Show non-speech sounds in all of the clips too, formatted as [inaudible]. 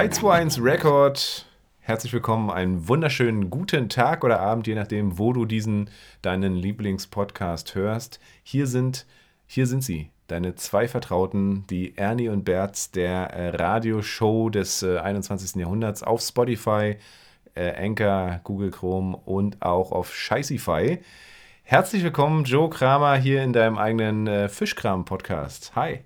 3, 2, 1 Record. Herzlich willkommen, einen wunderschönen guten Tag oder Abend, je nachdem, wo du diesen deinen Lieblingspodcast hörst. Hier sind, hier sind sie, deine zwei Vertrauten, die Ernie und Berz der äh, Radioshow des äh, 21. Jahrhunderts auf Spotify, äh, Anchor, Google Chrome und auch auf Scheißify. Herzlich willkommen, Joe Kramer, hier in deinem eigenen äh, Fischkram-Podcast. Hi.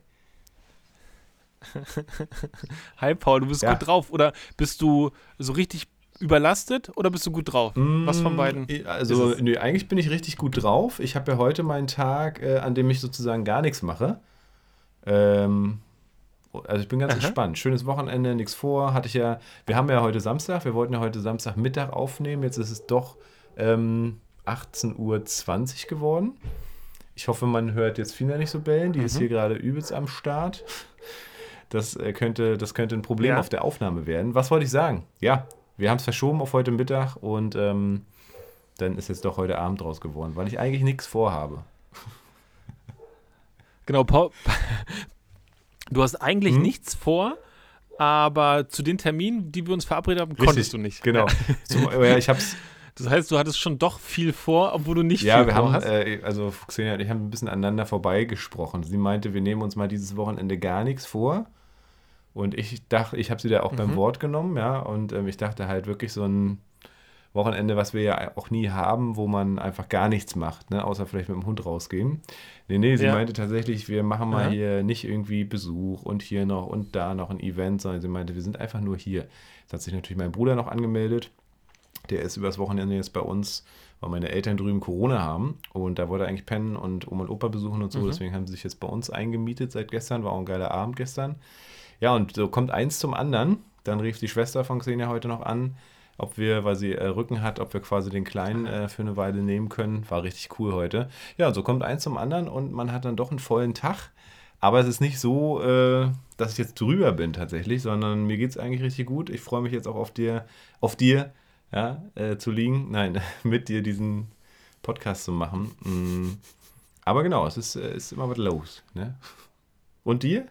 [laughs] Hi Paul, du bist Ja. gut drauf. Oder bist du so richtig überlastet oder bist du gut drauf? Was von beiden? Mm, Also, ist es? nö, eigentlich bin ich richtig gut drauf. Ich habe ja heute meinen Tag, äh, an dem ich sozusagen gar nichts mache. Ähm, also ich bin ganz Aha. entspannt. Schönes Wochenende, nichts vor. Hatte ich ja, wir haben ja heute Samstag, wir wollten ja heute Samstagmittag aufnehmen. Jetzt ist es doch ähm, 18.20 Uhr geworden. Ich hoffe, man hört jetzt Fina nicht so bellen. Die ist Mhm. hier gerade übelst am Start. Das, äh, könnte, das könnte ein Problem Ja. auf der Aufnahme werden. Was wollte ich sagen? Ja, wir haben es verschoben auf heute Mittag und ähm, dann ist jetzt doch heute Abend draus geworden, weil ich eigentlich nichts vorhabe. [laughs] Genau, Paul. [laughs] Du hast eigentlich Hm? nichts vor, aber zu den Terminen, die wir uns verabredet haben, konntest du nicht. Genau. [laughs] Zum, ja, ich hab's, Das heißt, du hattest schon doch viel vor, obwohl du nicht ja, viel wir vor haben, hast. äh, also Xenia und ich haben ein bisschen aneinander vorbeigesprochen. Sie meinte, wir nehmen uns mal dieses Wochenende gar nichts vor. Und ich dachte, ich habe sie da auch beim Mhm. Wort genommen, ja. Und ähm, ich dachte halt wirklich so ein Wochenende, was wir ja auch nie haben, wo man einfach gar nichts macht, ne? außer vielleicht mit dem Hund rausgehen. Nee, nee, sie Ja. meinte tatsächlich, wir machen mal Aha. hier nicht irgendwie Besuch und hier noch und da noch ein Event, sondern sie meinte, wir sind einfach nur hier. Jetzt hat sich natürlich mein Bruder noch angemeldet. Der ist übers Wochenende jetzt bei uns, weil meine Eltern drüben Corona haben. Und da wollte er eigentlich pennen und Oma und Opa besuchen und so. Mhm. Deswegen haben sie sich jetzt bei uns eingemietet seit gestern. War auch ein geiler Abend gestern. Ja, und so kommt eins zum anderen. Dann rief die Schwester von Xenia heute noch an, ob wir, weil sie äh, Rücken hat, ob wir quasi den Kleinen äh, für eine Weile nehmen können. War richtig cool heute. Ja, und so kommt eins zum anderen und man hat dann doch einen vollen Tag. Aber es ist nicht so, äh, dass ich jetzt drüber bin tatsächlich, sondern mir geht es eigentlich richtig gut. Ich freue mich jetzt auch auf dir, auf dir ja, äh, zu liegen. Nein, [laughs] mit dir diesen Podcast zu machen. Mm. Aber genau, es ist, äh, ist immer was los. Ne? Und dir?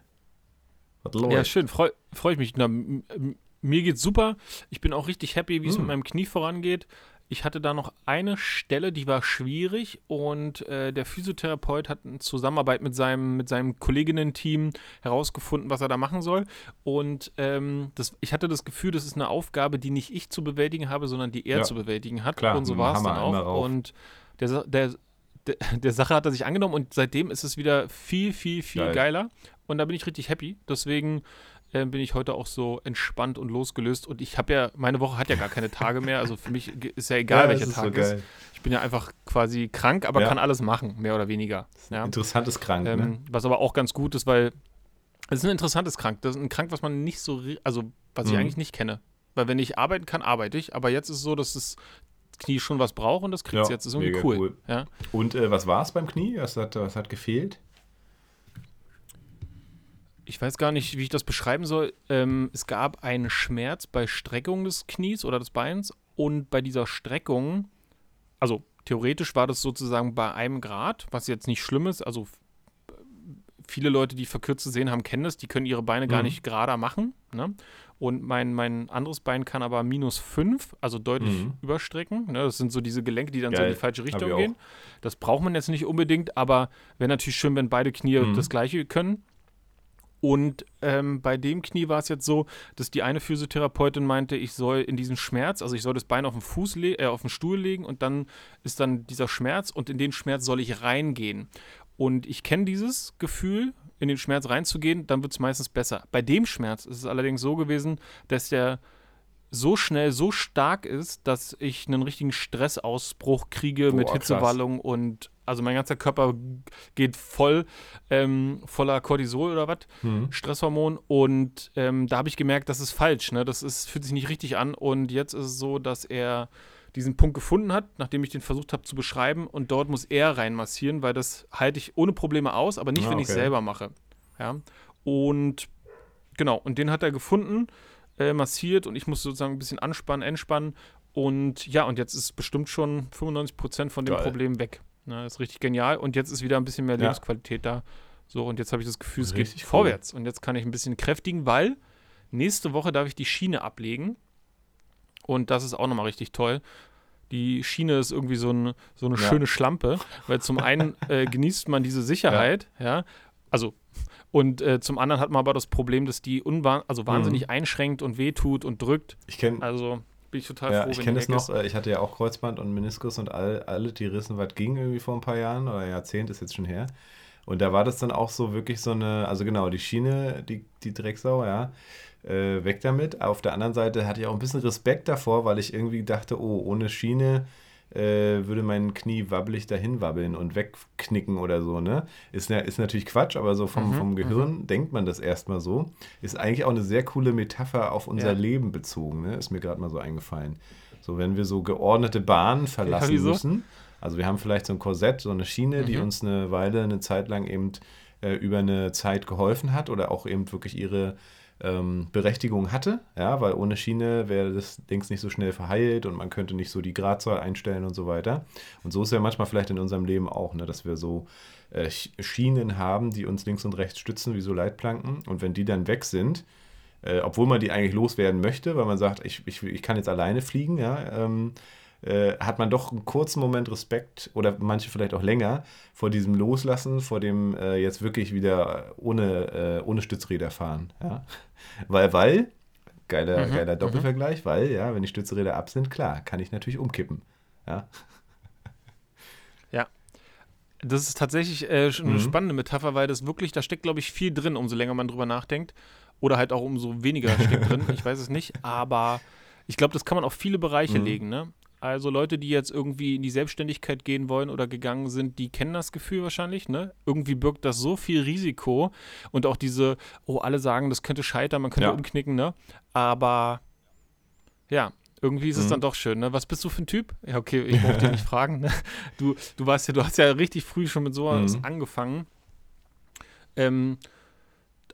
Was los? Ja, schön, freue freu ich mich. Na, mir geht's super. Ich bin auch richtig happy, wie es Hm. mit meinem Knie vorangeht. Ich hatte da noch eine Stelle, die war schwierig und äh, der Physiotherapeut hat in Zusammenarbeit mit seinem, mit seinem Kolleginnen-Team herausgefunden, was er da machen soll. Und ähm, das, ich hatte das Gefühl, das ist eine Aufgabe, die nicht ich zu bewältigen habe, sondern die er Ja. zu bewältigen hat. Klar, und so war es dann auch. Und der, der, der, der Sache hat er sich angenommen und seitdem ist es wieder viel, viel, viel Geil. geiler. Und da bin ich richtig happy. Deswegen äh, bin ich heute auch so entspannt und losgelöst. Und ich habe ja, meine Woche hat ja gar keine Tage mehr. Also für mich ist ja egal, Ja, welcher ist Tag so ist. Ich bin ja einfach quasi krank, aber Ja. kann alles machen, mehr oder weniger. Ja. Interessantes Krank, Ähm, ne? Was aber auch ganz gut ist, weil es ist ein interessantes Krank. Das ist ein Krank, was man nicht so, also was ich Mhm. eigentlich nicht kenne. Weil wenn ich arbeiten kann, arbeite ich. Aber jetzt ist es so, dass das Knie schon was braucht und das kriegt es Ja, jetzt. Das ist irgendwie cool. cool. Ja. Und äh, was war es beim Knie? Was hat, was hat gefehlt? Ich weiß gar nicht, wie ich das beschreiben soll. Ähm, es gab einen Schmerz bei Streckung des Knies oder des Beins und bei dieser Streckung, also theoretisch war das sozusagen bei einem Grad, was jetzt nicht schlimm ist. Also f- viele Leute, die Verkürzte sehen haben, kennen das. Die können ihre Beine gar Mhm. nicht gerader machen. Ne? Und mein, mein anderes Bein kann aber minus 5, also deutlich Mhm. überstrecken. Ne? Das sind so diese Gelenke, die dann so Geil. in die falsche Richtung gehen. Das braucht man jetzt nicht unbedingt, aber wäre natürlich schön, wenn beide Knie Mhm. das gleiche können. Und ähm, bei dem Knie war es jetzt so, dass die eine Physiotherapeutin meinte, ich soll in diesen Schmerz, also ich soll das Bein auf den Fuß, äh, auf den Stuhl legen und dann ist dann dieser Schmerz und in den Schmerz soll ich reingehen. Und ich kenne dieses Gefühl, in den Schmerz reinzugehen, dann wird es meistens besser. Bei dem Schmerz ist es allerdings so gewesen, dass der so schnell, so stark ist, dass ich einen richtigen Stressausbruch kriege mit Boah, krass. Hitzewallung und also mein ganzer Körper geht voll ähm, voller Cortisol oder was, Hm. Stresshormon und ähm, da habe ich gemerkt, das ist falsch, ne? das ist, fühlt sich nicht richtig an und jetzt ist es so, dass er diesen Punkt gefunden hat, nachdem ich den versucht habe zu beschreiben und dort muss er reinmassieren, weil das halte ich ohne Probleme aus, aber nicht, Ah, wenn ich es okay. selber mache. Ja? Und genau, und den hat er gefunden, äh, massiert und ich muss sozusagen ein bisschen anspannen, entspannen und ja, und jetzt ist bestimmt schon 95% von dem Geil. Problem weg. Ne, ist richtig genial und jetzt ist wieder ein bisschen mehr Ja. Lebensqualität da. So, und jetzt habe ich das Gefühl, es geht Richtig cool. vorwärts. Und jetzt kann ich ein bisschen kräftigen, weil nächste Woche darf ich die Schiene ablegen. Und das ist auch nochmal richtig toll. Die Schiene ist irgendwie so, ein, so eine Ja. schöne Schlampe, weil zum einen [laughs] äh, genießt man diese Sicherheit, ja, also und äh, zum anderen hat man aber das Problem, dass die also wahnsinnig einschränkt und wehtut und drückt. Ich kenne Also bin ich total ja, froh, ich kenne das noch, ist. äh, ich hatte ja auch Kreuzband und Meniskus und all, alle die Rissen, was ging irgendwie vor ein paar Jahren oder Jahrzehnt ist jetzt schon her. Und da war das dann auch so wirklich so eine, also genau, die Schiene, die, die Drecksau, ja, äh, weg damit. Auf der anderen Seite hatte ich auch ein bisschen Respekt davor, weil ich irgendwie dachte, oh, ohne Schiene äh, würde mein Knie wabbelig dahin wabbeln und wegknicken oder so, ne? Ist, ist natürlich Quatsch, aber so vom, Mhm, vom Gehirn denkt man das erstmal so. Ist eigentlich auch eine sehr coole Metapher auf unser Ja. Leben bezogen, ne? Ist mir gerade mal so eingefallen. So, wenn wir so geordnete Bahnen verlassen wieso? müssen, also wir haben vielleicht so ein Korsett, so eine Schiene, die Mhm. uns eine Weile, eine Zeit lang eben äh, über eine Zeit geholfen hat oder auch eben wirklich ihre ähm, Berechtigung hatte, ja, weil ohne Schiene wäre das Dings nicht so schnell verheilt und man könnte nicht so die Gradzahl einstellen und so weiter. Und so ist ja manchmal vielleicht in unserem Leben auch, ne, dass wir so äh, Sch- Schienen haben, die uns links und rechts stützen, wie so Leitplanken. Und wenn die dann weg sind, äh, obwohl man die eigentlich loswerden möchte, weil man sagt, ich, ich, ich kann jetzt alleine fliegen, ja, ähm, äh, hat man doch einen kurzen Moment Respekt oder manche vielleicht auch länger vor diesem Loslassen, vor dem äh, jetzt wirklich wieder ohne, äh, ohne Stützräder fahren. Ja? Weil, weil, geiler, Mhm, geiler mhm. Doppelvergleich, weil, ja, wenn die Stützräder ab sind, klar, kann ich natürlich umkippen. Ja, Das ist tatsächlich äh, eine Mhm. spannende Metapher, weil das wirklich, da steckt, glaube ich, viel drin, umso länger man drüber nachdenkt. Oder halt auch umso weniger steckt drin. Ich weiß es nicht. Aber ich glaube, das kann man auf viele Bereiche Mhm. legen. Ne? Also Leute, die jetzt irgendwie in die Selbstständigkeit gehen wollen oder gegangen sind, die kennen das Gefühl wahrscheinlich. Ne? Irgendwie birgt das so viel Risiko. Und auch diese, oh, alle sagen, das könnte scheitern, man könnte Ja. umknicken. Ne? Aber ja, irgendwie ist es Mhm. dann doch schön. Ne? Was bist du für ein Typ? Ja, okay, ich brauche dich nicht [laughs] fragen. Ne? Du, du warst ja, du hast ja richtig früh schon mit sowas Mhm. angefangen, ähm,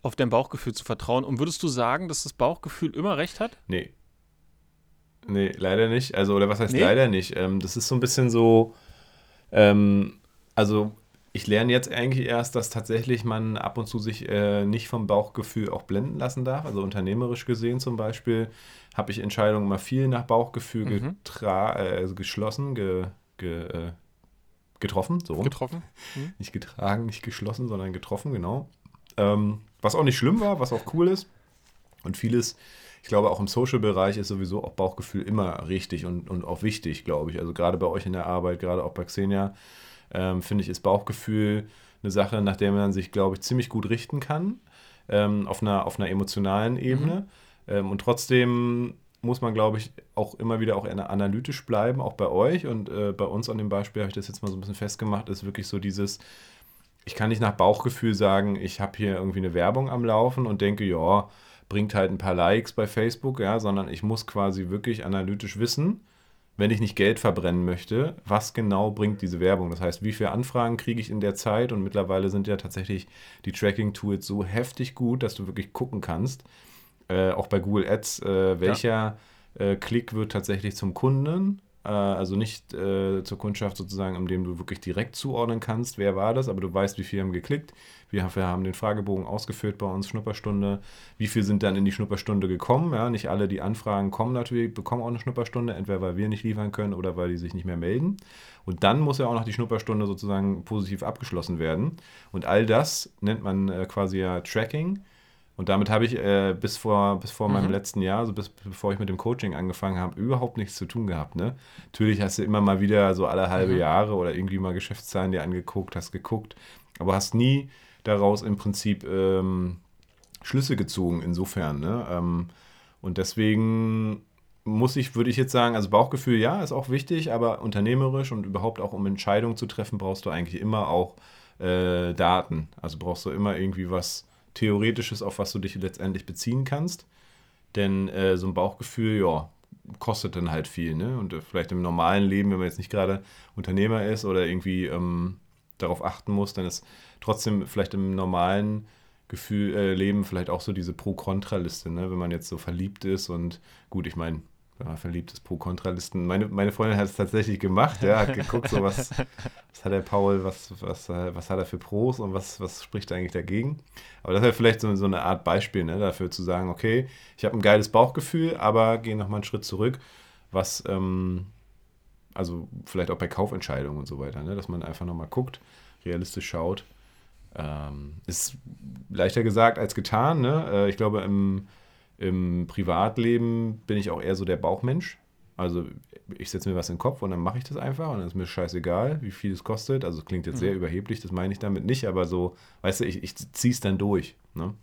auf dein Bauchgefühl zu vertrauen. Und würdest du sagen, dass das Bauchgefühl immer recht hat? nee. Nee, leider nicht. Also, oder was heißt Nee? leider nicht? Ähm, das ist so ein bisschen so, ähm, also ich lerne jetzt eigentlich erst, dass tatsächlich man ab und zu sich äh, nicht vom Bauchgefühl auch blenden lassen darf. Also unternehmerisch gesehen zum Beispiel habe ich Entscheidungen immer viel nach Bauchgefühl Mhm. getra äh, also geschlossen, ge, ge, äh, getroffen, so. Getroffen? [laughs] Nicht getragen, nicht geschlossen, sondern getroffen, genau. Ähm, was auch nicht schlimm war, was auch cool ist. Und vieles, ich glaube, auch im Social-Bereich ist sowieso auch Bauchgefühl immer richtig und, und auch wichtig, glaube ich. Also gerade bei euch in der Arbeit, gerade auch bei Xenia, ähm, finde ich, ist Bauchgefühl eine Sache, nach der man sich, glaube ich, ziemlich gut richten kann, ähm, auf, einer, auf einer emotionalen Ebene. Ähm, und trotzdem muss man, glaube ich, auch immer wieder auch ana- analytisch bleiben, auch bei euch. Und äh, bei uns an dem Beispiel habe ich das jetzt mal so ein bisschen festgemacht, ist wirklich so dieses, ich kann nicht nach Bauchgefühl sagen, ich habe hier irgendwie eine Werbung am Laufen und denke, ja, bringt halt ein paar Likes bei Facebook, ja, sondern ich muss quasi wirklich analytisch wissen, wenn ich nicht Geld verbrennen möchte, was genau bringt diese Werbung. Das heißt, wie viele Anfragen kriege ich in der Zeit? Und mittlerweile sind ja tatsächlich die Tracking-Tools so heftig gut, dass du wirklich gucken kannst, äh, auch bei Google Ads, äh, welcher äh, Klick wird tatsächlich zum Kunden, äh, also nicht äh, zur Kundschaft sozusagen, indem du wirklich direkt zuordnen kannst, wer war das, aber du weißt, wie viele haben geklickt, wie viele haben den Fragebogen ausgefüllt bei uns, Schnupperstunde, wie viele sind dann in die Schnupperstunde gekommen, ja, nicht alle, die Anfragen kommen natürlich, bekommen auch eine Schnupperstunde, entweder weil wir nicht liefern können oder weil die sich nicht mehr melden. Und dann muss ja auch noch die Schnupperstunde sozusagen positiv abgeschlossen werden. Und all das nennt man äh, quasi ja Tracking. Und damit habe ich äh, bis vor, bis vor meinem Mhm. letzten Jahr, also bis bevor ich mit dem Coaching angefangen habe, überhaupt nichts zu tun gehabt. Ne? Natürlich hast du immer mal wieder so alle halbe Mhm. Jahre oder irgendwie mal Geschäftszahlen dir angeguckt, hast geguckt, aber hast nie daraus im Prinzip ähm, Schlüsse gezogen, insofern. Ne? Ähm, und deswegen muss ich, würde ich jetzt sagen, also Bauchgefühl, ja, ist auch wichtig, aber unternehmerisch und überhaupt auch um Entscheidungen zu treffen, brauchst du eigentlich immer auch äh, Daten. Also brauchst du immer irgendwie was Theoretisches, auf was du dich letztendlich beziehen kannst. Denn äh, so ein Bauchgefühl, ja, kostet dann halt viel. Ne? Und äh, vielleicht im normalen Leben, wenn man jetzt nicht gerade Unternehmer ist oder irgendwie ähm, darauf achten muss, dann ist trotzdem vielleicht im normalen Gefühl, äh, Leben vielleicht auch so diese Pro-Kontra-Liste, ne? wenn man jetzt so verliebt ist und gut, ich meine, wenn man verliebt ist, Pro-Kontralisten. Meine, meine Freundin hat es tatsächlich gemacht, ja, hat geguckt, so was, [laughs] was hat der Paul, was, was, was hat er für Pros und was, was spricht er eigentlich dagegen. Aber das wäre vielleicht so, so eine Art Beispiel ne, dafür zu sagen, okay, ich habe ein geiles Bauchgefühl, aber gehe nochmal einen Schritt zurück, was, ähm, also vielleicht auch bei Kaufentscheidungen und so weiter, ne, dass man einfach nochmal guckt, realistisch schaut. Ähm, ist leichter gesagt als getan. Ne? Äh, ich glaube, im im Privatleben bin ich auch eher so der Bauchmensch. Also ich setze mir was in den Kopf und dann mache ich das einfach und dann ist mir scheißegal, wie viel es kostet. Also es klingt jetzt mhm. sehr überheblich, das meine ich damit nicht, aber so, weißt du, ich, ich ziehe es dann durch. Ne?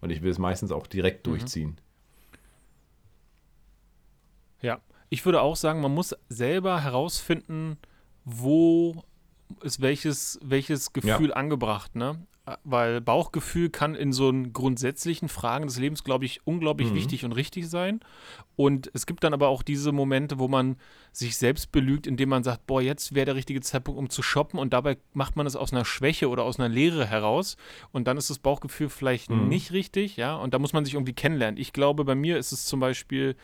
Und ich will es meistens auch direkt mhm. durchziehen. Ja, ich würde auch sagen, man muss selber herausfinden, wo ist welches, welches Gefühl ja. angebracht. Ne? weil Bauchgefühl kann in so grundsätzlichen Fragen des Lebens, glaube ich, unglaublich mhm. wichtig und richtig sein. Und es gibt dann aber auch diese Momente, wo man sich selbst belügt, indem man sagt, boah, jetzt wäre der richtige Zeitpunkt, um zu shoppen. Und dabei macht man es aus einer Schwäche oder aus einer Leere heraus. Und dann ist das Bauchgefühl vielleicht mhm. nicht richtig, ja. Und da muss man sich irgendwie kennenlernen. Ich glaube, bei mir ist es zum Beispiel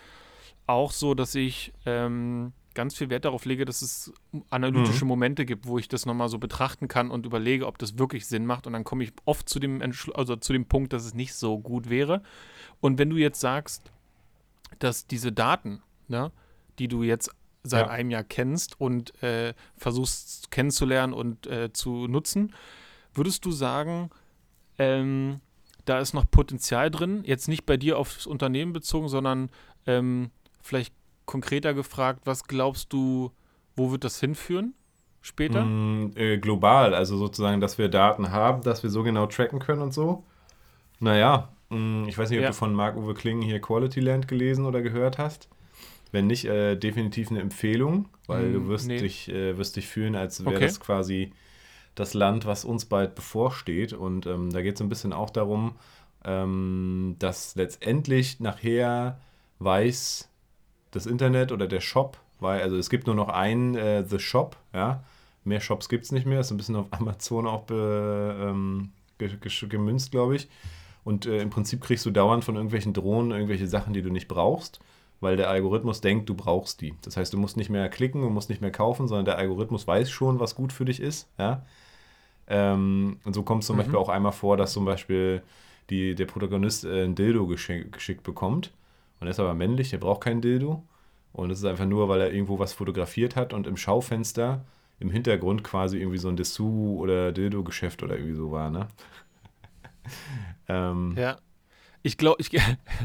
auch so, dass ich ähm, ganz viel Wert darauf lege, dass es analytische mhm. Momente gibt, wo ich das nochmal so betrachten kann und überlege, ob das wirklich Sinn macht. Und dann komme ich oft zu dem, Entschl also zu dem Punkt, dass es nicht so gut wäre. Und wenn du jetzt sagst, dass diese Daten, ne, die du jetzt seit ja. einem Jahr kennst und äh, versuchst kennenzulernen und äh, zu nutzen, würdest du sagen, ähm, da ist noch Potenzial drin, jetzt nicht bei dir aufs Unternehmen bezogen, sondern ähm, vielleicht konkreter gefragt, was glaubst du, wo wird das hinführen später? Mm, äh, global, also sozusagen, dass wir Daten haben, dass wir so genau tracken können und so. Naja, mh, mm, ich weiß nicht, ob ja. du von Marc-Uwe Klingen hier Quality Land gelesen oder gehört hast. Wenn nicht, äh, definitiv eine Empfehlung, weil mm, du wirst, nee. dich, äh, wirst dich fühlen, als wäre okay. das quasi das Land, was uns bald bevorsteht. Und ähm, da geht es ein bisschen auch darum, ähm, dass letztendlich nachher weiß das Internet oder der Shop, weil, also es gibt nur noch einen äh, The Shop, ja. Mehr Shops gibt es nicht mehr, ist ein bisschen auf [laughs] Amazon auch be, ähm, gemünzt, glaube ich. Und äh, im Prinzip kriegst du dauernd von irgendwelchen Drohnen irgendwelche Sachen, die du nicht brauchst, weil der Algorithmus denkt, du brauchst die. Das heißt, du musst nicht mehr klicken, du musst nicht mehr kaufen, sondern der Algorithmus weiß schon, was gut für dich ist. Ja? Ähm, und so kommt es zum mhm. Beispiel auch einmal vor, dass zum Beispiel die, der Protagonist äh, ein Dildo geschick, geschickt bekommt und er ist aber männlich, der braucht kein Dildo. Und es ist einfach nur, weil er irgendwo was fotografiert hat und im Schaufenster im Hintergrund quasi irgendwie so ein Dessous- oder Dildo-Geschäft oder irgendwie so war, ne? [laughs] ähm, ja. Ich glaube ich,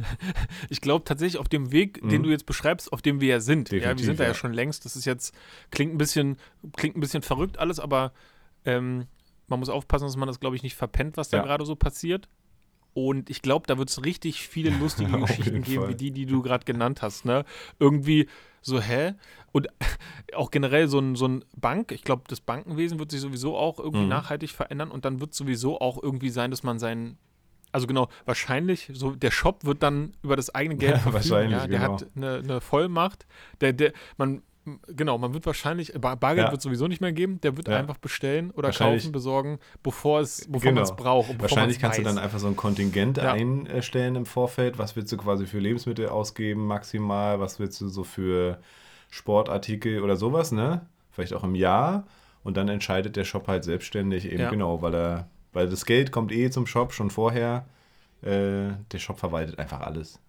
[laughs] ich glaub tatsächlich auf dem Weg, den mhm. du jetzt beschreibst, auf dem wir ja sind. Definitiv, ja, wir sind da ja. ja schon längst. Das ist jetzt, klingt ein bisschen, klingt ein bisschen verrückt alles, aber ähm, man muss aufpassen, dass man das, glaube ich, nicht verpennt, was da ja. gerade so passiert. Und ich glaube, da wird es richtig viele [laughs] lustige Geschichten geben, Fall. wie die, die du gerade genannt hast. Ne? Irgendwie so, hä? Und [laughs] auch generell so ein, so ein Bank, ich glaube, das Bankenwesen wird sich sowieso auch irgendwie mhm. nachhaltig verändern und dann wird sowieso auch irgendwie sein, dass man seinen also genau, wahrscheinlich, so der Shop wird dann über das eigene Geld [laughs] ja, Wahrscheinlich, ja, der genau. hat eine, eine, Vollmacht. Der, der, man, genau, man wird wahrscheinlich, Bargeld ja. wird sowieso nicht mehr geben, der wird ja. einfach bestellen oder kaufen, besorgen, bevor es, bevor genau. man es braucht. wahrscheinlich kannst weiß. du dann einfach so ein Kontingent ja. einstellen im Vorfeld. Was willst du quasi für Lebensmittel ausgeben, maximal? Was willst du so für Sportartikel oder sowas, ne? Vielleicht auch im Jahr. Und dann entscheidet der Shop halt selbstständig eben genau, weil er, weil das Geld kommt eh zum Shop schon vorher. Äh, der Shop verwaltet einfach alles.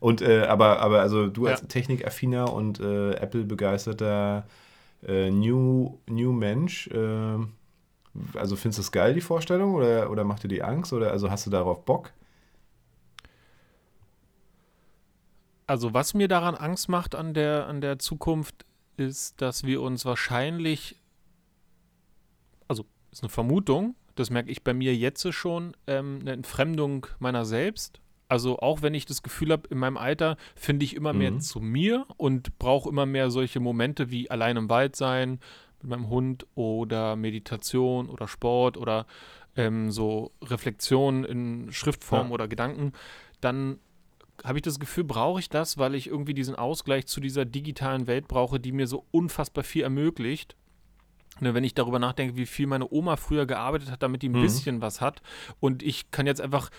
Und äh, aber, aber also du als ja. Technikaffiner und äh, Apple-begeisterter äh, New, New Mensch, äh, also findest du es geil, die Vorstellung, oder, oder macht dir die Angst? Oder also hast du darauf Bock? Also, was mir daran Angst macht an der, an der Zukunft, ist, dass wir uns wahrscheinlich, also ist eine Vermutung, das merke ich bei mir jetzt schon, ähm, eine Entfremdung meiner selbst also auch wenn ich das Gefühl habe, in meinem Alter finde ich immer mehr mhm. zu mir und brauche immer mehr solche Momente wie allein im Wald sein mit meinem Hund oder Meditation oder Sport oder ähm, so Reflexion in Schriftform ja. oder Gedanken, dann habe ich das Gefühl, brauche ich das, weil ich irgendwie diesen Ausgleich zu dieser digitalen Welt brauche, die mir so unfassbar viel ermöglicht. Ne, wenn ich darüber nachdenke, wie viel meine Oma früher gearbeitet hat, damit die ein mhm. bisschen was hat. Und ich kann jetzt einfach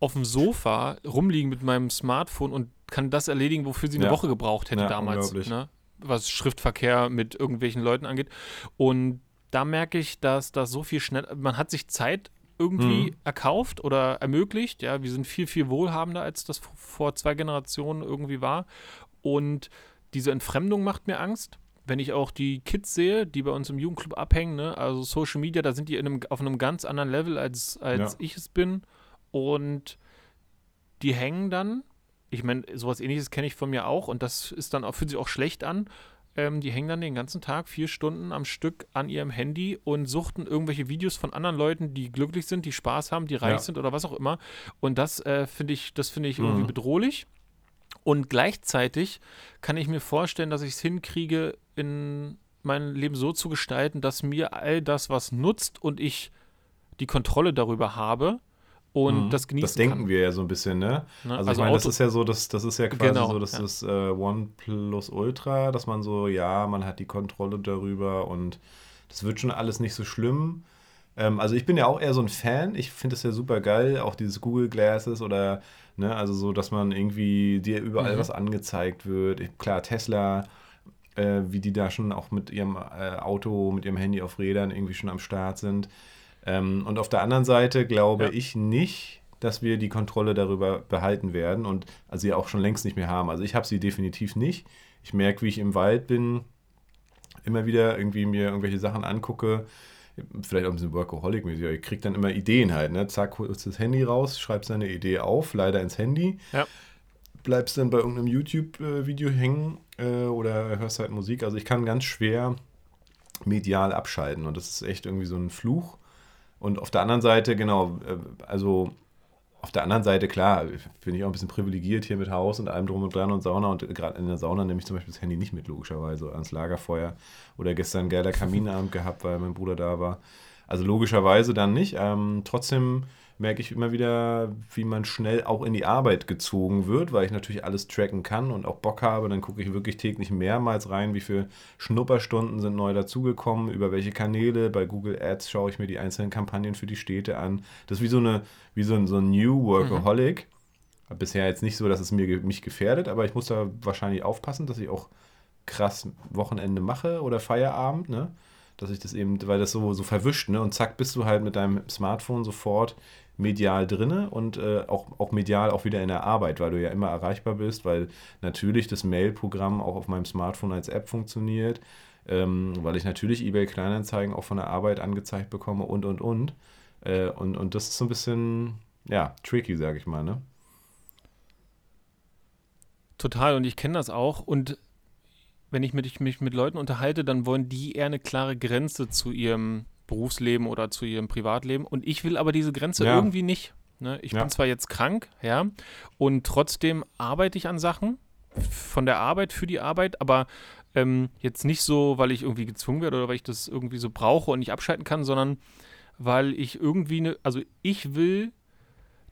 auf dem Sofa rumliegen mit meinem Smartphone und kann das erledigen, wofür sie eine Ja. Woche gebraucht hätte Ja, damals, ne? was Schriftverkehr mit irgendwelchen Leuten angeht. Und da merke ich, dass das so viel schnell, man hat sich Zeit irgendwie Mhm. erkauft oder ermöglicht. Ja, wir sind viel, viel wohlhabender, als das vor zwei Generationen irgendwie war. Und diese Entfremdung macht mir Angst. Wenn ich auch die Kids sehe, die bei uns im Jugendclub abhängen, ne? also Social Media, da sind die in einem, auf einem ganz anderen Level, als, als Ja. ich es bin. Und die hängen dann, ich meine, sowas ähnliches kenne ich von mir auch und das ist dann auch, fühlt sich auch schlecht an. Ähm, die hängen dann den ganzen Tag vier Stunden am Stück an ihrem Handy und suchten irgendwelche Videos von anderen Leuten, die glücklich sind, die Spaß haben, die reich Ja. sind oder was auch immer. Und das äh, finde ich, das finde ich irgendwie Mhm. bedrohlich. Und gleichzeitig kann ich mir vorstellen, dass ich es hinkriege, in mein Leben so zu gestalten, dass mir all das, was nutzt und ich die Kontrolle darüber habe und Mhm. das genießen Das denken kann. wir ja so ein bisschen, ne? Ne? Also, ich meine, das ist ja so, das, das ist ja quasi Genau, so, das ja. ist äh, OnePlus Ultra, dass man so, ja, man hat die Kontrolle darüber und das wird schon alles nicht so schlimm. Ähm, also ich bin ja auch eher so ein Fan. Ich finde es ja super geil, auch dieses Google Glasses oder, ne, also so, dass man irgendwie dir überall Mhm. was angezeigt wird. Ich, klar, Tesla, äh, wie die da schon auch mit ihrem äh, Auto, mit ihrem Handy auf Rädern irgendwie schon am Start sind. Ähm, und auf der anderen Seite glaube Ja. ich nicht, dass wir die Kontrolle darüber behalten werden und also sie auch schon längst nicht mehr haben. Also ich habe sie definitiv nicht. Ich merke, wie ich im Wald bin, immer wieder irgendwie mir irgendwelche Sachen angucke. Vielleicht auch ein bisschen Workaholic-mäßig. aber Ich kriege dann immer Ideen halt. Ne? Zack, holst das Handy raus, schreibst deine Idee auf, leider ins Handy. Ja. Bleibst dann bei irgendeinem YouTube-Video hängen äh, oder hörst halt Musik. Also ich kann ganz schwer medial abschalten und das ist echt irgendwie so ein Fluch. Und auf der anderen Seite, genau, äh, also auf der anderen Seite, klar, bin ich auch ein bisschen privilegiert hier mit Haus und allem drum und dran und Sauna. Und gerade in der Sauna nehme ich zum Beispiel das Handy nicht mit, logischerweise, ans Lagerfeuer. Oder gestern geiler Kaminabend gehabt, weil mein Bruder da war. Also logischerweise dann nicht. Ähm, trotzdem merke ich immer wieder, wie man schnell auch in die Arbeit gezogen wird, weil ich natürlich alles tracken kann und auch Bock habe. Dann gucke ich wirklich täglich mehrmals rein, wie viele Schnupperstunden sind neu dazugekommen, über welche Kanäle. Bei Google Ads schaue ich mir die einzelnen Kampagnen für die Städte an. Das ist wie so, eine, wie so ein, so ein New Workaholic. Bisher jetzt nicht so, dass es mir, mich gefährdet, aber ich muss da wahrscheinlich aufpassen, dass ich auch krass Wochenende mache oder Feierabend, ne? Dass ich das eben, weil das so, so verwischt, ne? Und zack, bist du halt mit deinem Smartphone sofort medial drinne und äh, auch, auch medial auch wieder in der Arbeit, weil du ja immer erreichbar bist, weil natürlich das Mail-Programm auch auf meinem Smartphone als App funktioniert, ähm, weil ich natürlich eBay Kleinanzeigen auch von der Arbeit angezeigt bekomme und und und. Äh, und, und das ist so ein bisschen, ja, tricky, sag ich mal, ne? Total, und ich kenne das auch. Und wenn ich mit, mich mit Leuten unterhalte, dann wollen die eher eine klare Grenze zu ihrem Berufsleben oder zu ihrem Privatleben. Und ich will aber diese Grenze Ja. irgendwie nicht. Ne? Ich Ja. bin zwar jetzt krank, ja, und trotzdem arbeite ich an Sachen von der Arbeit für die Arbeit, aber ähm, jetzt nicht so, weil ich irgendwie gezwungen werde oder weil ich das irgendwie so brauche und nicht abschalten kann, sondern weil ich irgendwie eine, also ich will,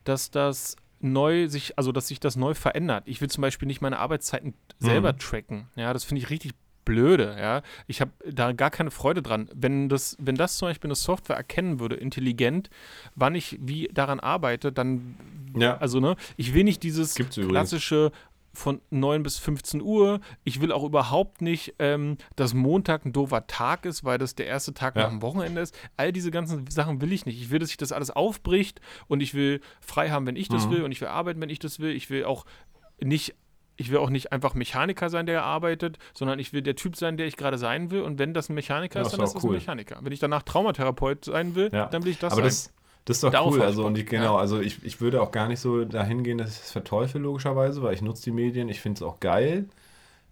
dass das neu sich, also dass sich das neu verändert. Ich will zum Beispiel nicht meine Arbeitszeiten selber Mhm. tracken. Ja, das finde ich richtig blöde. Ja, ich habe da gar keine Freude dran. Wenn das, wenn das zum Beispiel eine Software erkennen würde, intelligent, wann ich wie daran arbeite, dann, Ja. also ne, ich will nicht dieses klassische von 9 bis 15 Uhr. Ich will auch überhaupt nicht, ähm, dass Montag ein doofer Tag ist, weil das der erste Tag Ja. nach dem Wochenende ist. All diese ganzen Sachen will ich nicht. Ich will, dass sich das alles aufbricht und ich will frei haben, wenn ich das Mhm. will und ich will arbeiten, wenn ich das will. Ich will auch nicht ich will auch nicht einfach Mechaniker sein, der arbeitet, sondern ich will der Typ sein, der ich gerade sein will. Und wenn das ein Mechaniker Ja, ist, dann ist das cool. ein Mechaniker. Wenn ich danach Traumatherapeut sein will, Ja. dann will ich das Aber sein. das, das ist doch Darauf cool. Also, und ich, genau, Ja. also ich, ich würde auch gar nicht so dahin gehen, dass ich es verteufel, logischerweise, weil ich nutze die Medien, ich finde es auch geil.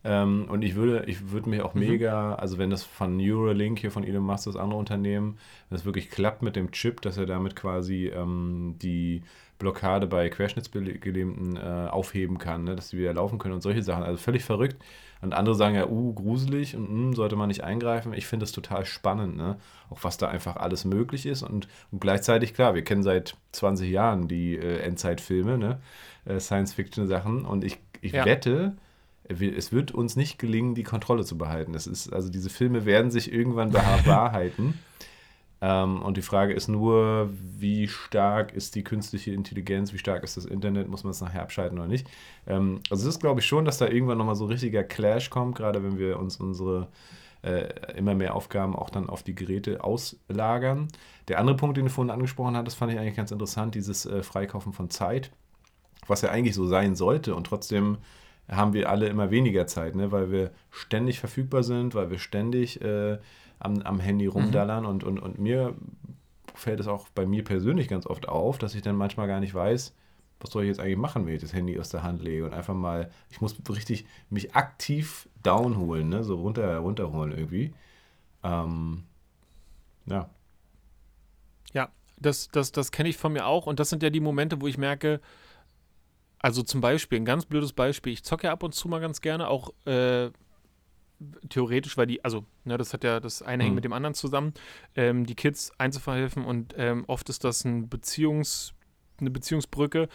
Ähm, und ich würde, ich würde mich auch Mhm. mega, also wenn das von Neuralink hier von Elon Musk, das andere Unternehmen, wenn es wirklich klappt mit dem Chip, dass er damit quasi ähm, die Blockade bei Querschnittsgelähmten äh, aufheben kann, ne, dass die wieder laufen können und solche Sachen. Also völlig verrückt. Und andere sagen ja, uh, gruselig und mm, sollte man nicht eingreifen. Ich finde das total spannend, ne? Auch was da einfach alles möglich ist. Und, und gleichzeitig, klar, wir kennen seit 20 Jahren die äh, Endzeitfilme, ne? Äh, Science-Fiction-Sachen. Und ich, ich Ja. wette, es wird uns nicht gelingen, die Kontrolle zu behalten. Es ist, also diese Filme werden sich irgendwann bewahrheiten. [laughs] Ähm, und die Frage ist nur, wie stark ist die künstliche Intelligenz, wie stark ist das Internet, muss man es nachher abschalten oder nicht. Ähm, also es ist, glaube ich, schon, dass da irgendwann nochmal so ein richtiger Clash kommt, gerade wenn wir uns unsere äh, immer mehr Aufgaben auch dann auf die Geräte auslagern. Der andere Punkt, den du vorhin angesprochen hattest, fand ich eigentlich ganz interessant, dieses äh, Freikaufen von Zeit, was ja eigentlich so sein sollte und trotzdem haben wir alle immer weniger Zeit, ne? weil wir ständig verfügbar sind, weil wir ständig äh, am, am Handy rumdallern mhm. und, und, und mir fällt es auch bei mir persönlich ganz oft auf, dass ich dann manchmal gar nicht weiß, was soll ich jetzt eigentlich machen, wenn ich das Handy aus der Hand lege und einfach mal, ich muss richtig mich aktiv downholen, ne? so runter, runterholen irgendwie. Ähm, ja. Ja, das, das, das kenne ich von mir auch und das sind ja die Momente, wo ich merke, also zum Beispiel, ein ganz blödes Beispiel, ich zocke ja ab und zu mal ganz gerne, auch äh, theoretisch, weil die, also, ne, das hat ja, das eine mhm. hängt mit dem anderen zusammen, ähm, die Kids einzuverhelfen und ähm, oft ist das ein Beziehungs, eine Beziehungsbrücke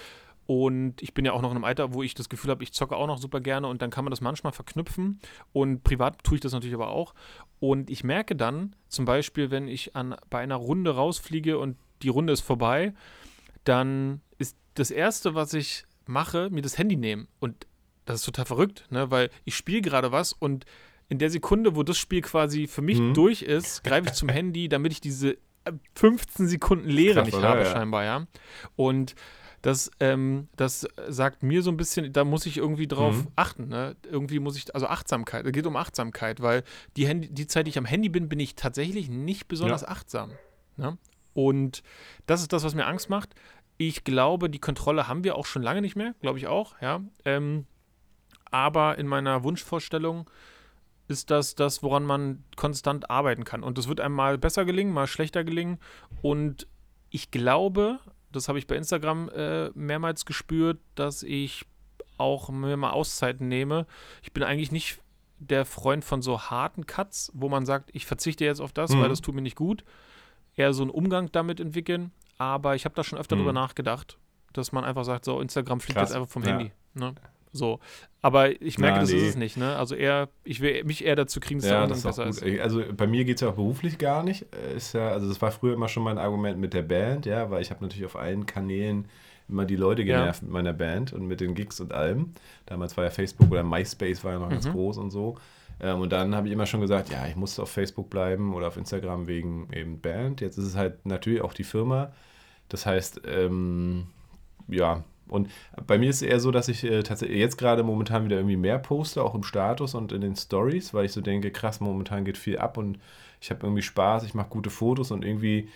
und ich bin ja auch noch in einem Alter, wo ich das Gefühl habe, ich zocke auch noch super gerne und dann kann man das manchmal verknüpfen. Und privat tue ich das natürlich aber auch. Und ich merke dann, zum Beispiel, wenn ich an, bei einer Runde rausfliege und die Runde ist vorbei, dann ist das Erste, was ich mache, mir das Handy nehmen. Und das ist total verrückt, ne? weil ich spiele gerade was und in der Sekunde, wo das Spiel quasi für mich mhm. durch ist, greife ich zum Handy, damit ich diese 15 äh, Sekunden Leere Krass, nicht oder? habe, ja. scheinbar, ja. Und das, ähm, das sagt mir so ein bisschen, da muss ich irgendwie drauf mhm. achten. Ne? Irgendwie muss ich, also Achtsamkeit, es geht um Achtsamkeit, weil die, Handy, die Zeit, die ich am Handy bin, bin ich tatsächlich nicht besonders ja. achtsam. Ne? Und das ist das, was mir Angst macht. Ich glaube, die Kontrolle haben wir auch schon lange nicht mehr, glaube ich auch, ja. Ähm, aber in meiner Wunschvorstellung ist das das, woran man konstant arbeiten kann. Und das wird einem mal besser gelingen, mal schlechter gelingen. Und ich glaube, das habe ich bei Instagram äh, mehrmals gespürt, dass ich auch mir mal Auszeiten nehme. Ich bin eigentlich nicht der Freund von so harten Cuts, wo man sagt, ich verzichte jetzt auf das, mhm. weil das tut mir nicht gut. Eher so einen Umgang damit entwickeln. Aber ich habe da schon öfter mhm. drüber nachgedacht, dass man einfach sagt, so Instagram fliegt Krass. jetzt einfach vom ja. Handy. Ne? So. Aber ich merke, Na, das nee. ist es nicht, ne? Also eher, ich will mich eher dazu kriegen, dass ja, das besser ist. Also bei mir geht es ja auch beruflich gar nicht. Ist ja, also das war früher immer schon mein Argument mit der Band, ja, weil ich habe natürlich auf allen Kanälen immer die Leute genervt ja. mit meiner Band und mit den Gigs und allem. Damals war ja Facebook oder MySpace war ja noch mhm. ganz groß und so. Ähm, und dann habe ich immer schon gesagt, ja, ich muss auf Facebook bleiben oder auf Instagram wegen eben Band. Jetzt ist es halt natürlich auch die Firma. Das heißt, ähm, ja, und bei mir ist es eher so, dass ich äh, tatsächlich jetzt gerade momentan wieder irgendwie mehr poste, auch im Status und in den Stories, weil ich so denke, krass, momentan geht viel ab und ich habe irgendwie Spaß, ich mache gute Fotos und irgendwie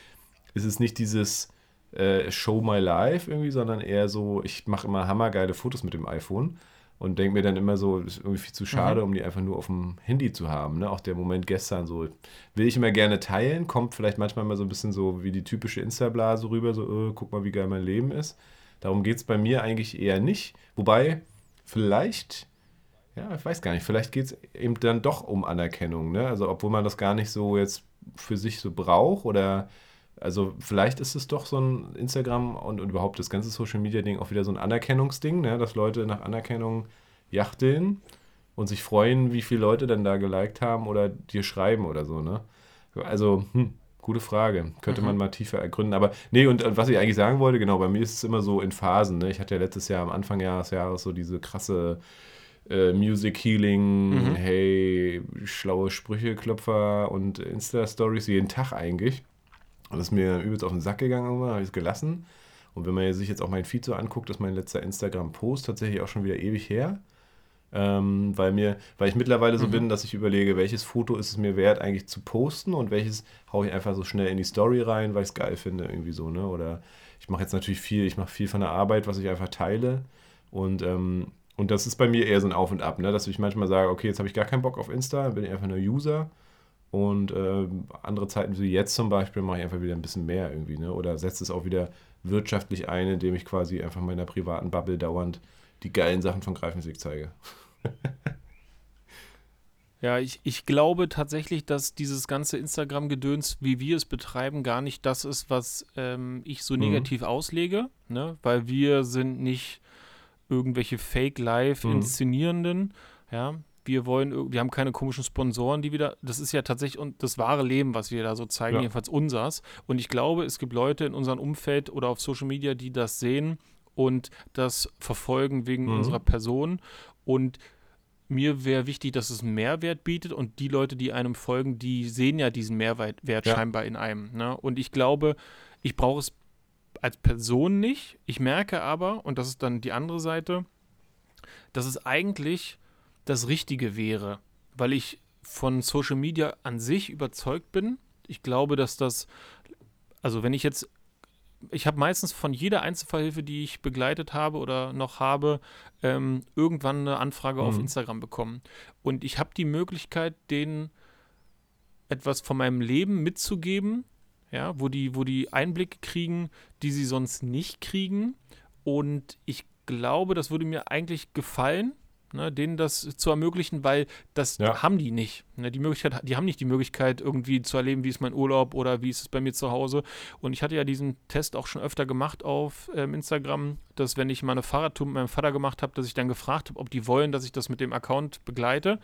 ist es nicht dieses äh, Show My Life irgendwie, sondern eher so, ich mache immer hammergeile Fotos mit dem iPhone und denke mir dann immer so, ist irgendwie viel zu schade, mhm. um die einfach nur auf dem Handy zu haben. Ne? Auch der Moment gestern so, will ich immer gerne teilen, kommt vielleicht manchmal mal so ein bisschen so wie die typische Insta-Blase rüber, so, äh, guck mal, wie geil mein Leben ist. Darum geht es bei mir eigentlich eher nicht. Wobei, vielleicht, ja, ich weiß gar nicht, vielleicht geht es eben dann doch um Anerkennung. Ne? Also, obwohl man das gar nicht so jetzt für sich so braucht oder. Also vielleicht ist es doch so ein Instagram und, und überhaupt das ganze Social Media Ding auch wieder so ein Anerkennungsding, ne? dass Leute nach Anerkennung jachteln und sich freuen, wie viele Leute dann da geliked haben oder dir schreiben oder so. Ne? Also, hm, Gute Frage. Könnte mhm. man mal tiefer ergründen. Aber nee, und, was ich eigentlich sagen wollte, genau, bei mir ist es immer so in Phasen. Ne? Ich hatte ja letztes Jahr am Anfang des Jahres so diese krasse äh, Music Healing, mhm. hey, schlaue Sprüche-Klopfer und Insta-Stories jeden Tag eigentlich. Und das ist mir übelst auf den Sack gegangen, habe ich es gelassen. Und wenn man sich jetzt auch mein Feed so anguckt, ist mein letzter Instagram-Post tatsächlich auch schon wieder ewig her. Ähm, weil, mir, weil ich mittlerweile so mhm. bin, dass ich überlege, welches Foto ist es mir wert, eigentlich zu posten und welches haue ich einfach so schnell in die Story rein, weil ich es geil finde, irgendwie so, ne? Oder ich mache jetzt natürlich viel, ich mache viel von der Arbeit, was ich einfach teile. Und, ähm, und das ist bei mir eher so ein Auf und Ab, ne? Dass ich manchmal sage, okay, jetzt habe ich gar keinen Bock auf Insta, bin ich einfach nur User. Und äh, andere Zeiten wie jetzt zum Beispiel mache ich einfach wieder ein bisschen mehr irgendwie, ne? Oder setze es auch wieder wirtschaftlich ein, indem ich quasi einfach meiner privaten Bubble dauernd die geilen Sachen von Greifensweg zeige. Ja, ich, ich glaube tatsächlich, dass dieses ganze Instagram-Gedöns, wie wir es betreiben, gar nicht das ist, was ähm, ich so mhm. negativ auslege, ne? weil wir sind nicht irgendwelche Fake-Live-Inszenierenden, mhm. ja. wir wollen, wir haben keine komischen Sponsoren, die wieder, das ist ja tatsächlich das wahre Leben, was wir da so zeigen, ja. jedenfalls unsers. Und ich glaube, es gibt Leute in unserem Umfeld oder auf Social Media, die das sehen und das verfolgen wegen mhm. unserer Person. Und mir wäre wichtig, dass es einen Mehrwert bietet und die Leute, die einem folgen, die sehen ja diesen Mehrwert ja. scheinbar in einem. Ne? Und ich glaube, ich brauche es als Person nicht. Ich merke aber, und das ist dann die andere Seite, dass es eigentlich das Richtige wäre, weil ich von Social Media an sich überzeugt bin. Ich glaube, dass das, also wenn ich jetzt, ich habe meistens von jeder Einzelfallhilfe, die ich begleitet habe oder noch habe, ähm, irgendwann eine Anfrage mhm. auf Instagram bekommen. Und ich habe die Möglichkeit, denen etwas von meinem Leben mitzugeben, ja, wo die, wo die Einblicke kriegen, die sie sonst nicht kriegen. Und ich glaube, das würde mir eigentlich gefallen, ne, denen das zu ermöglichen, weil das ja. haben die nicht. Ne, die Möglichkeit, die haben nicht die Möglichkeit, irgendwie zu erleben, wie ist mein Urlaub oder wie ist es bei mir zu Hause. Und ich hatte ja diesen Test auch schon öfter gemacht auf ähm, Instagram, dass wenn ich meine Fahrradtour mit meinem Vater gemacht habe, dass ich dann gefragt habe, ob die wollen, dass ich das mit dem Account begleite.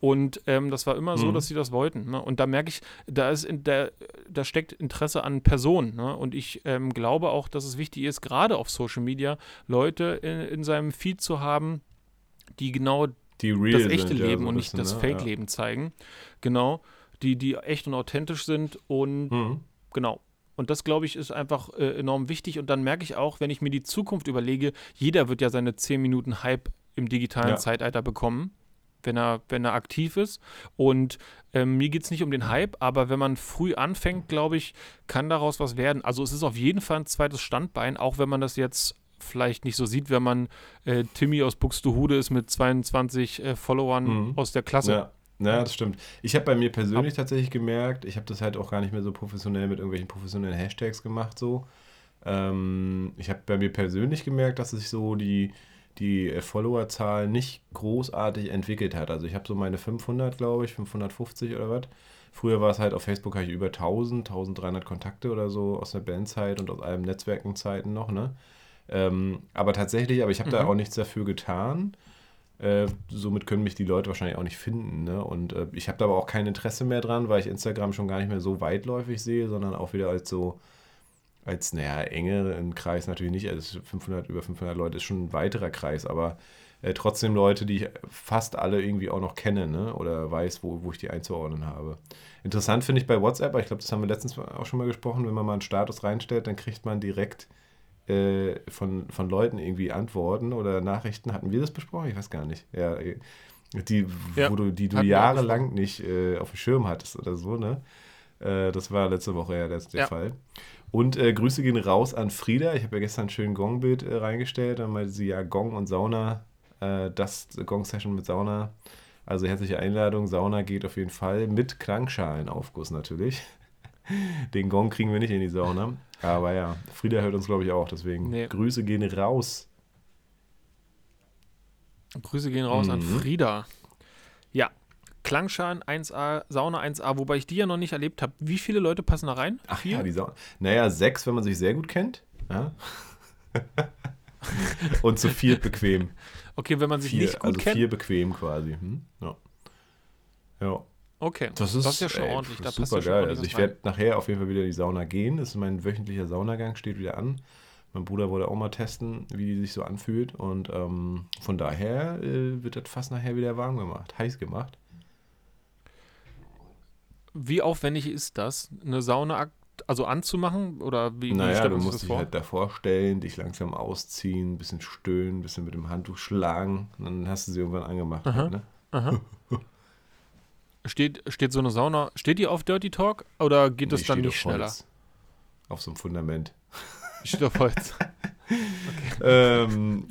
Und ähm, das war immer mhm. so, dass sie das wollten. Ne? Und da merke ich, da ist in der, da steckt Interesse an Personen. Ne? Und ich ähm, glaube auch, dass es wichtig ist, gerade auf Social Media Leute in, in seinem Feed zu haben, die genau die das echte sind, Leben ja, so und nicht das ne? Fake-Leben ja. zeigen. Genau, die, die echt und authentisch sind und mhm. genau. Und das, glaube ich, ist einfach äh, enorm wichtig. Und dann merke ich auch, wenn ich mir die Zukunft überlege, jeder wird ja seine 10 Minuten Hype im digitalen ja. Zeitalter bekommen, wenn er, wenn er aktiv ist. Und ähm, mir geht es nicht um den Hype, aber wenn man früh anfängt, glaube ich, kann daraus was werden. Also es ist auf jeden Fall ein zweites Standbein, auch wenn man das jetzt vielleicht nicht so sieht, wenn man äh, Timmy aus Buxtehude ist mit 22 äh, Followern mhm. aus der Klasse. Ja. Ja, das stimmt. Ich habe bei mir persönlich Ab tatsächlich gemerkt, ich habe das halt auch gar nicht mehr so professionell mit irgendwelchen professionellen Hashtags gemacht, so. Ähm, ich habe bei mir persönlich gemerkt, dass sich so die, die äh, Followerzahl nicht großartig entwickelt hat. Also ich habe so meine 500, glaube ich, 550 oder was. Früher war es halt auf Facebook habe ich über 1000, 1300 Kontakte oder so aus der Bandzeit und aus allen Netzwerkenzeiten noch, ne? Ähm, aber tatsächlich, aber ich habe mhm. da auch nichts dafür getan. Äh, somit können mich die Leute wahrscheinlich auch nicht finden. Ne? Und äh, ich habe da aber auch kein Interesse mehr dran, weil ich Instagram schon gar nicht mehr so weitläufig sehe, sondern auch wieder als so, als, naja, engeren Kreis natürlich nicht. Also 500, über 500 Leute ist schon ein weiterer Kreis, aber äh, trotzdem Leute, die ich fast alle irgendwie auch noch kenne ne? oder weiß, wo, wo ich die einzuordnen habe. Interessant finde ich bei WhatsApp, aber ich glaube, das haben wir letztens auch schon mal gesprochen, wenn man mal einen Status reinstellt, dann kriegt man direkt äh, von, von Leuten irgendwie Antworten oder Nachrichten. Hatten wir das besprochen? Ich weiß gar nicht. Ja, äh, die, ja, wo du, die du jahrelang nicht äh, auf dem Schirm hattest oder so, ne? Äh, das war letzte Woche ja der, ja. Fall. Und äh, Grüße gehen raus an Frieda. Ich habe ja gestern ein schönes Gong-Bild äh, reingestellt. Dann meinte sie ja Gong und Sauna. das Gong-Session mit Sauna. Also herzliche Einladung. Sauna geht auf jeden Fall mit Klangschalenaufguss natürlich. [laughs] Den Gong kriegen wir nicht in die Sauna. Aber ja, Frieda hört uns, glaube ich, auch. Deswegen nee. Grüße gehen raus. Grüße gehen raus mhm. an Frieda. Ja, Klangschalen 1A, Sauna 1A, wobei ich die ja noch nicht erlebt habe. Wie viele Leute passen da rein? Ach Vier? ja, die Sauna. Naja, sechs, wenn man sich sehr gut kennt. Ja. [laughs] Und zu vier bequem. Okay, wenn man sich vier, nicht gut also kennt. Also vier bequem quasi. Hm? Ja. Ja. Okay, das ist, das ist ja schon ey, ordentlich. Da super geil. Also ich werde nachher auf jeden Fall wieder in die Sauna gehen. Das ist mein wöchentlicher Saunagang, steht wieder an. Mein Bruder wollte auch mal testen, wie die sich so anfühlt. Und ähm, von daher äh, wird das fast nachher wieder warm gemacht, heiß gemacht. Wie aufwendig ist das, eine Sauna also anzumachen? Oder wie, naja, wie du musst dich vor? halt davor stellen, dich langsam ausziehen, ein bisschen stöhnen, ein bisschen mit dem Handtuch schlagen. Und dann hast du sie irgendwann angemacht. Aha, halt, ne? aha. [laughs] Steht, steht so eine Sauna, steht die auf Dirty Talk oder geht nee, das dann nicht schneller? Holz. Auf so einem Fundament. [laughs] Steht auf Holz. Okay. [laughs] ähm,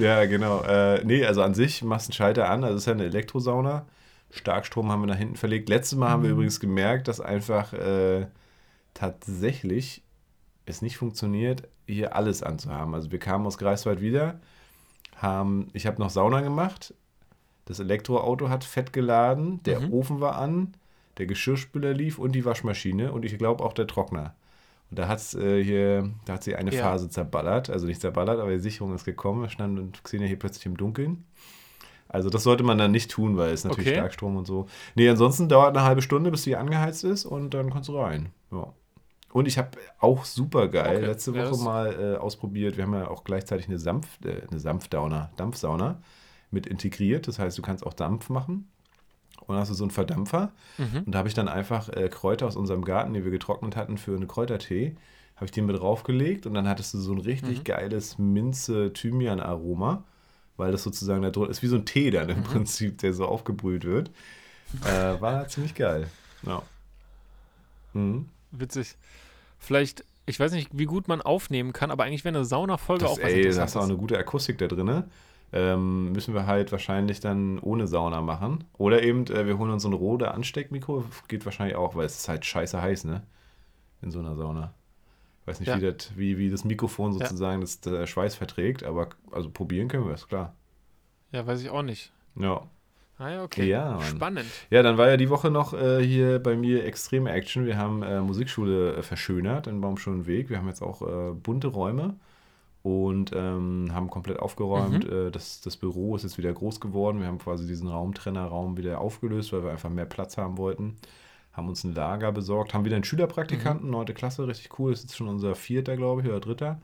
ja, genau. Äh, nee, also an sich machst du einen Schalter an, also es ist ja eine Elektrosauna. Starkstrom haben wir nach hinten verlegt. Letztes Mal mhm. haben wir mhm. übrigens gemerkt, dass einfach äh, tatsächlich es nicht funktioniert, hier alles anzuhaben. Also wir kamen aus Greifswald wieder, haben, ich habe noch Sauna gemacht, das Elektroauto hat fett geladen, der mhm. Ofen war an, der Geschirrspüler lief und die Waschmaschine und ich glaube auch der Trockner. Und da, hat's, äh, hier, da hat sie eine ja. Phase zerballert, also nicht zerballert, aber die Sicherung ist gekommen. Wir standen und Xenia hier plötzlich im Dunkeln. Also das sollte man dann nicht tun, weil es natürlich Okay. Starkstrom und so. Nee, ansonsten dauert eine halbe Stunde, bis die angeheizt ist und dann kannst du rein. Ja. Und ich habe auch super geil Okay, letzte Woche das- mal äh, ausprobiert. Wir haben ja auch gleichzeitig eine, Sanft, äh, eine Sanftsauna, Dampfsauna mit integriert. Das heißt, du kannst auch Dampf machen. Und dann hast du so einen Verdampfer. Mhm. Und da habe ich dann einfach äh, Kräuter aus unserem Garten, die wir getrocknet hatten für eine Kräutertee, habe ich den mit draufgelegt und dann hattest du so ein richtig Mhm. geiles Minze-Thymian-Aroma, weil das sozusagen da drunter ist wie so ein Tee dann Mhm. im Prinzip, der so aufgebrüht wird. Äh, war ziemlich geil. Ja. Mhm. Witzig. Vielleicht, ich weiß nicht, wie gut man aufnehmen kann, aber eigentlich wäre eine Saunafolge Das, auch was ey, da hast du auch eine gute Akustik da drin. Ähm, müssen wir halt wahrscheinlich dann ohne Sauna machen. Oder eben, äh, wir holen uns so ein Rode Ansteckmikro. Geht wahrscheinlich auch, weil es ist halt scheiße heiß, ne? In so einer Sauna. Weiß nicht, Ja. wie, das, wie, wie das Mikrofon Ja. sozusagen das der Schweiß verträgt, aber also probieren können wir es, klar. Ja, weiß ich auch nicht. Ja. Ah ja, okay. Ja, Mann. Spannend. Ja, dann war ja die Woche noch äh, hier bei mir extreme Action. Wir haben äh, Musikschule äh, verschönert in Baumschulenweg. Wir haben jetzt auch äh, bunte Räume und ähm, haben komplett aufgeräumt. Äh, das, das Büro ist jetzt wieder groß geworden. Wir haben quasi diesen Raumtrennerraum wieder aufgelöst, weil wir einfach mehr Platz haben wollten. Haben uns ein Lager besorgt, haben wieder einen Schülerpraktikanten, neunte Klasse, richtig cool. Das ist jetzt schon unser vierter, glaube ich, oder dritter.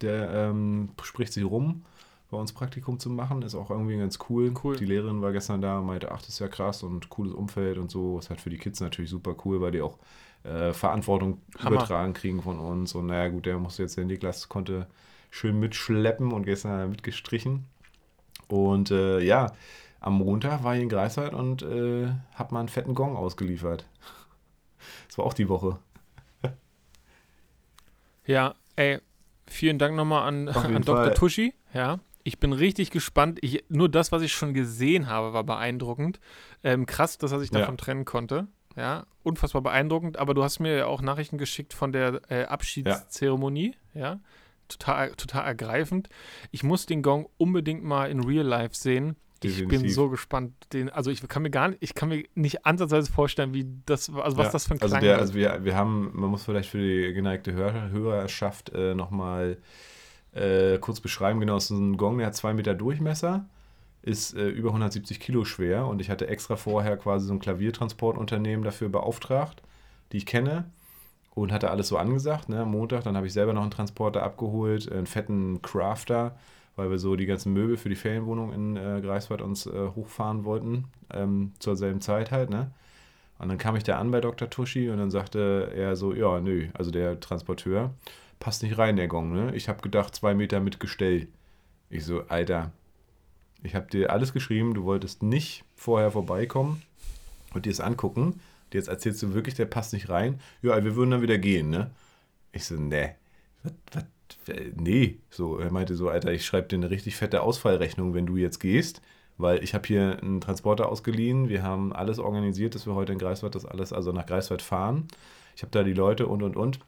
Der ähm, spricht sich rum, bei uns Praktikum zu machen. Ist auch irgendwie ganz cool. Cool. Die Lehrerin war gestern da und meinte, ach, das ist ja krass und cooles Umfeld und so. Ist halt für die Kids natürlich super cool, weil die auch äh, Verantwortung Hammer. übertragen kriegen von uns. Und naja, gut, der musste jetzt, der Niklas konnte schön mitschleppen und gestern hat er mitgestrichen. Und äh, ja, am Montag war ich in Greifswald und äh, hab mal einen fetten Gong ausgeliefert. [laughs] Das war auch die Woche. [laughs] Ja, ey, vielen Dank nochmal an, an Dr. Fall. Tuschi. Ja, ich bin richtig gespannt. Ich, nur das, was ich schon gesehen habe, war beeindruckend. Ähm, krass, dass er sich Ja. davon trennen konnte. Ja, unfassbar beeindruckend. Aber du hast mir ja auch Nachrichten geschickt von der äh, Abschiedszeremonie. Ja, total, total ergreifend. Ich muss den Gong unbedingt mal in Real Life sehen. Ich bin Definitiv. so gespannt. Den, also ich kann mir gar nicht, ich kann mir nicht ansatzweise vorstellen, wie das, also was Ja, das für ein also Klang der, wird. also wir, wir haben, man muss vielleicht für die geneigte Hör Hörerschaft äh, nochmal äh, kurz beschreiben, genau, es ist ein Gong, der hat zwei Meter Durchmesser, ist äh, über 170 Kilo schwer und ich hatte extra vorher quasi so ein Klaviertransportunternehmen dafür beauftragt, die ich kenne und hatte alles so angesagt, ne, am Montag, dann habe ich selber noch einen Transporter abgeholt, einen fetten Crafter, weil wir so die ganzen Möbel für die Ferienwohnung in äh, Greifswald uns äh, hochfahren wollten, ähm, zur selben Zeit halt, ne. Und dann kam ich da an bei Dr. Tuschi und dann sagte er so, ja, nö, also der Transporteur, passt nicht rein, der Gong, ne? Ich habe gedacht, zwei Meter mit Gestell. Ich so, Alter, ich habe dir alles geschrieben, du wolltest nicht vorher vorbeikommen und dir es angucken. Jetzt erzählst du wirklich, der passt nicht rein. Ja, wir würden dann wieder gehen, ne? Ich so, ne, nee. So, er meinte so, Alter, ich schreibe dir eine richtig fette Ausfallrechnung, wenn du jetzt gehst, weil ich habe hier einen Transporter ausgeliehen. Wir haben alles organisiert, dass wir heute in Greifswald das alles, also nach Greifswald fahren. Ich habe da die Leute und und und.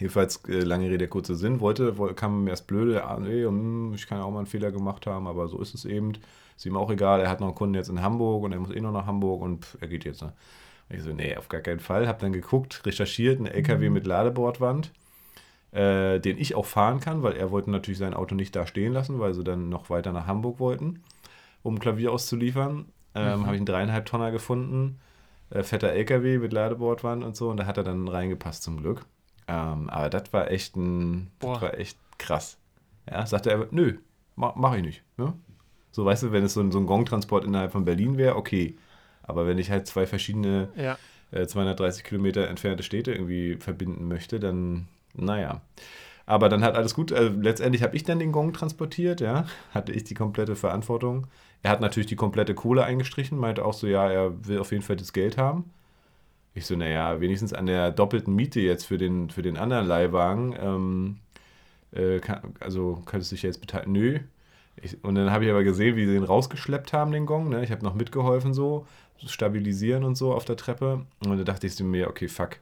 Jedenfalls, äh, lange Rede, kurzer Sinn, wollte, woll- kam mir erst blöde, ah, nee, hm, ich kann auch mal einen Fehler gemacht haben, aber so ist es eben. Ist ihm auch egal, er hat noch einen Kunden jetzt in Hamburg und er muss eh noch nach Hamburg und pff, er geht jetzt. Ne? Ich so, nee, auf gar keinen Fall. Hab dann geguckt, recherchiert, ein LKW mit Ladebordwand, äh, den ich auch fahren kann, weil er wollte natürlich sein Auto nicht da stehen lassen, weil sie dann noch weiter nach Hamburg wollten, um Klavier auszuliefern. Ähm, Mhm. Habe ich einen dreieinhalb Tonner gefunden, äh, fetter LKW mit Ladebordwand und so und da hat er dann reingepasst zum Glück. Ähm, aber das war echt ein, Boah. das war echt krass. Ja, sagte er, nö, mach, mach ich nicht. Ne? So, weißt du, wenn es so ein, so ein Gongtransport innerhalb von Berlin wäre, okay. Aber wenn ich halt zwei verschiedene ja. äh, 230 Kilometer entfernte Städte irgendwie verbinden möchte, dann, naja. Aber dann hat alles gut. Äh, letztendlich habe ich dann den Gong transportiert, ja. Hatte ich die komplette Verantwortung. Er hat natürlich die komplette Kohle eingestrichen, meinte auch so, ja, er will auf jeden Fall das Geld haben. Ich so, naja, wenigstens an der doppelten Miete jetzt für den, für den anderen Leihwagen. Ähm, äh, kann, also könntest du dich jetzt beteiligen? Nö. Ich, und dann habe ich aber gesehen, wie sie den rausgeschleppt haben, den Gong. Ne? Ich habe noch mitgeholfen, so stabilisieren und so auf der Treppe. Und da dachte ich mir, okay, fuck,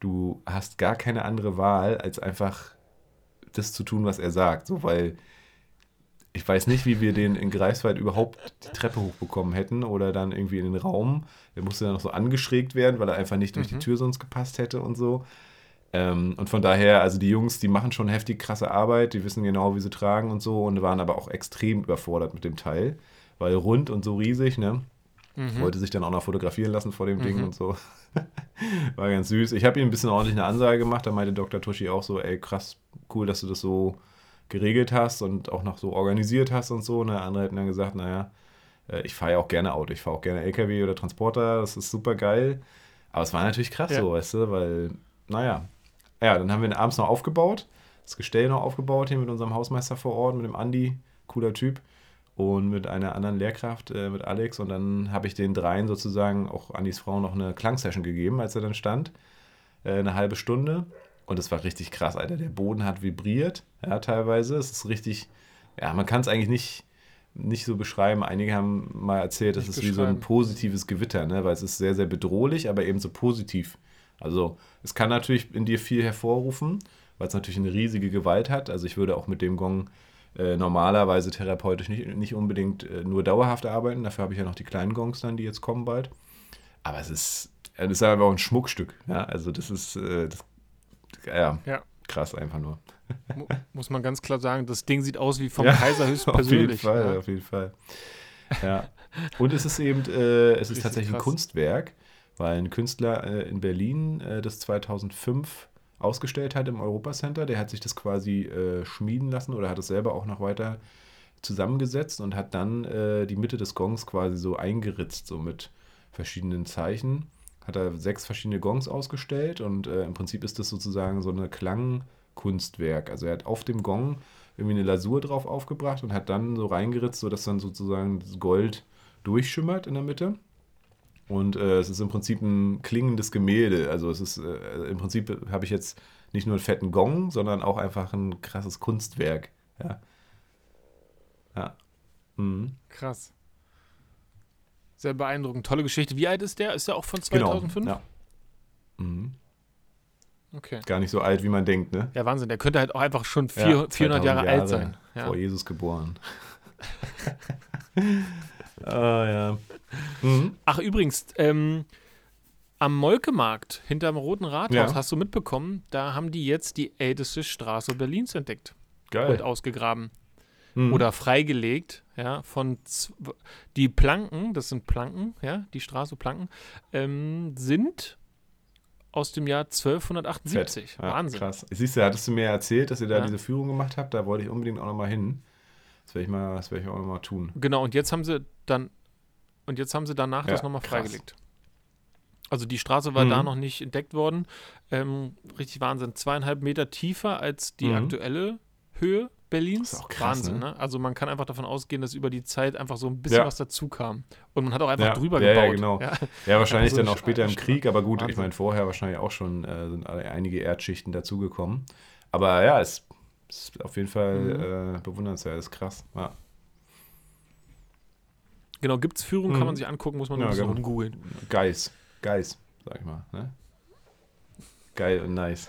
du hast gar keine andere Wahl, als einfach das zu tun, was er sagt. So, weil ich weiß nicht, wie wir den in Greifswald überhaupt die Treppe hochbekommen hätten oder dann irgendwie in den Raum. Der musste dann noch so angeschrägt werden, weil er einfach nicht durch Mhm. die Tür sonst gepasst hätte und so. Ähm, und von daher, also die Jungs, die machen schon heftig krasse Arbeit, die wissen genau, wie sie tragen und so und waren aber auch extrem überfordert mit dem Teil, weil rund und so riesig, ne? Mhm. Wollte sich dann auch noch fotografieren lassen vor dem Ding Mhm. und so. [laughs] War ganz süß. Ich habe ihm ein bisschen ordentlich eine Ansage gemacht. Da meinte Dr. Tuschi auch so, ey, krass, cool, dass du das so geregelt hast und auch noch so organisiert hast und so. Und der andere hat dann gesagt, naja, äh, ich fahre ja auch gerne Auto. Ich fahre auch gerne LKW oder Transporter. Das ist super geil. Aber es war natürlich krass Ja. so, weißt du, weil, naja. Ja, dann haben wir ihn abends noch aufgebaut. Das Gestell noch aufgebaut hier mit unserem Hausmeister vor Ort, mit dem Andi. Cooler Typ und mit einer anderen Lehrkraft, äh, mit Alex. Und dann habe ich den dreien sozusagen, auch Andis Frau, noch eine Klangsession gegeben, als er dann stand. Äh, eine halbe Stunde. Und es war richtig krass, Alter. Der Boden hat vibriert, ja, teilweise. Es ist richtig, ja, man kann es eigentlich nicht, nicht so beschreiben. Einige haben mal erzählt, es Nicht ist wie so ein positives Gewitter, ne? weil es ist sehr, sehr bedrohlich, aber eben so positiv. Also es kann natürlich in dir viel hervorrufen, weil es natürlich eine riesige Gewalt hat. Also ich würde auch mit dem Gong äh, normalerweise therapeutisch nicht, nicht unbedingt äh, nur dauerhaft arbeiten. Dafür habe ich ja noch die kleinen Gongs dann, die jetzt kommen bald. Aber es ist, es ist einfach auch ein Schmuckstück. Ja? Also das ist, äh, das, ja, Ja. krass einfach nur. Mu- Muss man ganz klar sagen, das Ding sieht aus wie vom Ja, Kaiser [laughs] Auf jeden höchstpersönlich. Fall, ja. auf jeden Fall. Ja. Und es ist eben, äh, es ist tatsächlich ein krass. Kunstwerk, weil ein Künstler äh, in Berlin das 2005 ausgestellt hat im Europacenter, der hat sich das quasi äh, schmieden lassen oder hat es selber auch noch weiter zusammengesetzt und hat dann äh, die Mitte des Gongs quasi so eingeritzt, so mit verschiedenen Zeichen. Hat er sechs verschiedene Gongs ausgestellt und äh, im Prinzip ist das sozusagen so eine Klangkunstwerk. Also er hat auf dem Gong irgendwie eine Lasur drauf aufgebracht und hat dann so reingeritzt, sodass dann sozusagen das Gold durchschimmert in der Mitte. Und äh, es ist im Prinzip ein klingendes Gemälde. Also es ist äh, im Prinzip habe ich jetzt nicht nur einen fetten Gong, sondern auch einfach ein krasses Kunstwerk. Ja. Ja. Mhm. Krass. Sehr beeindruckend. Tolle Geschichte. Wie alt ist der? Ist der auch von Genau. 2005? Ja. Mhm. Okay. Gar nicht so alt, wie man denkt, ne? Ja, Wahnsinn. Der könnte halt auch einfach schon vier, Ja, 400 Jahre 2000 alt sein. Ja. Vor Jesus geboren. [laughs] [laughs] ah, ja. Mhm. Ach, übrigens, ähm, am Molkemarkt hinterm Roten Rathaus, Ja. hast du mitbekommen, da haben die jetzt die älteste Straße Berlins entdeckt und Geil. ausgegraben. Mhm. oder freigelegt, ja, von die Planken, das sind Planken, ja, die Straße Planken, ähm, sind aus dem Jahr 1278. Fett. Ja, Wahnsinn. Krass. Siehst du, hattest du mir erzählt, dass ihr da Ja. diese Führung gemacht habt? Da wollte ich unbedingt auch nochmal hin. Das werde ich, mal- das werde ich auch nochmal tun. Genau, und jetzt haben sie dann und jetzt haben sie danach Ja, das nochmal freigelegt. Also die Straße war Mhm. da noch nicht entdeckt worden. Ähm, richtig Wahnsinn. Zweieinhalb Meter tiefer als die Mhm. aktuelle Höhe Berlins. Das ist auch krass, Wahnsinn, ne? ne? Also man kann einfach davon ausgehen, dass über die Zeit einfach so ein bisschen Ja. was dazu kam. Und man hat auch einfach Ja, drüber ja, ja, gebaut. genau. Ja. Ja, wahrscheinlich so dann auch später im Krieg, aber gut, ich Wahnsinn. meine, vorher wahrscheinlich auch schon äh, sind einige Erdschichten dazugekommen. Aber ja, es ist auf jeden Fall Mhm. äh, bewundernswert, ist krass. Ja. Genau, gibt es Führung, kann Mhm. man sich angucken, muss man nur ein bisschen genau. rumgoogeln. Geis, Geis, sag ich mal. Ne? Geil und nice.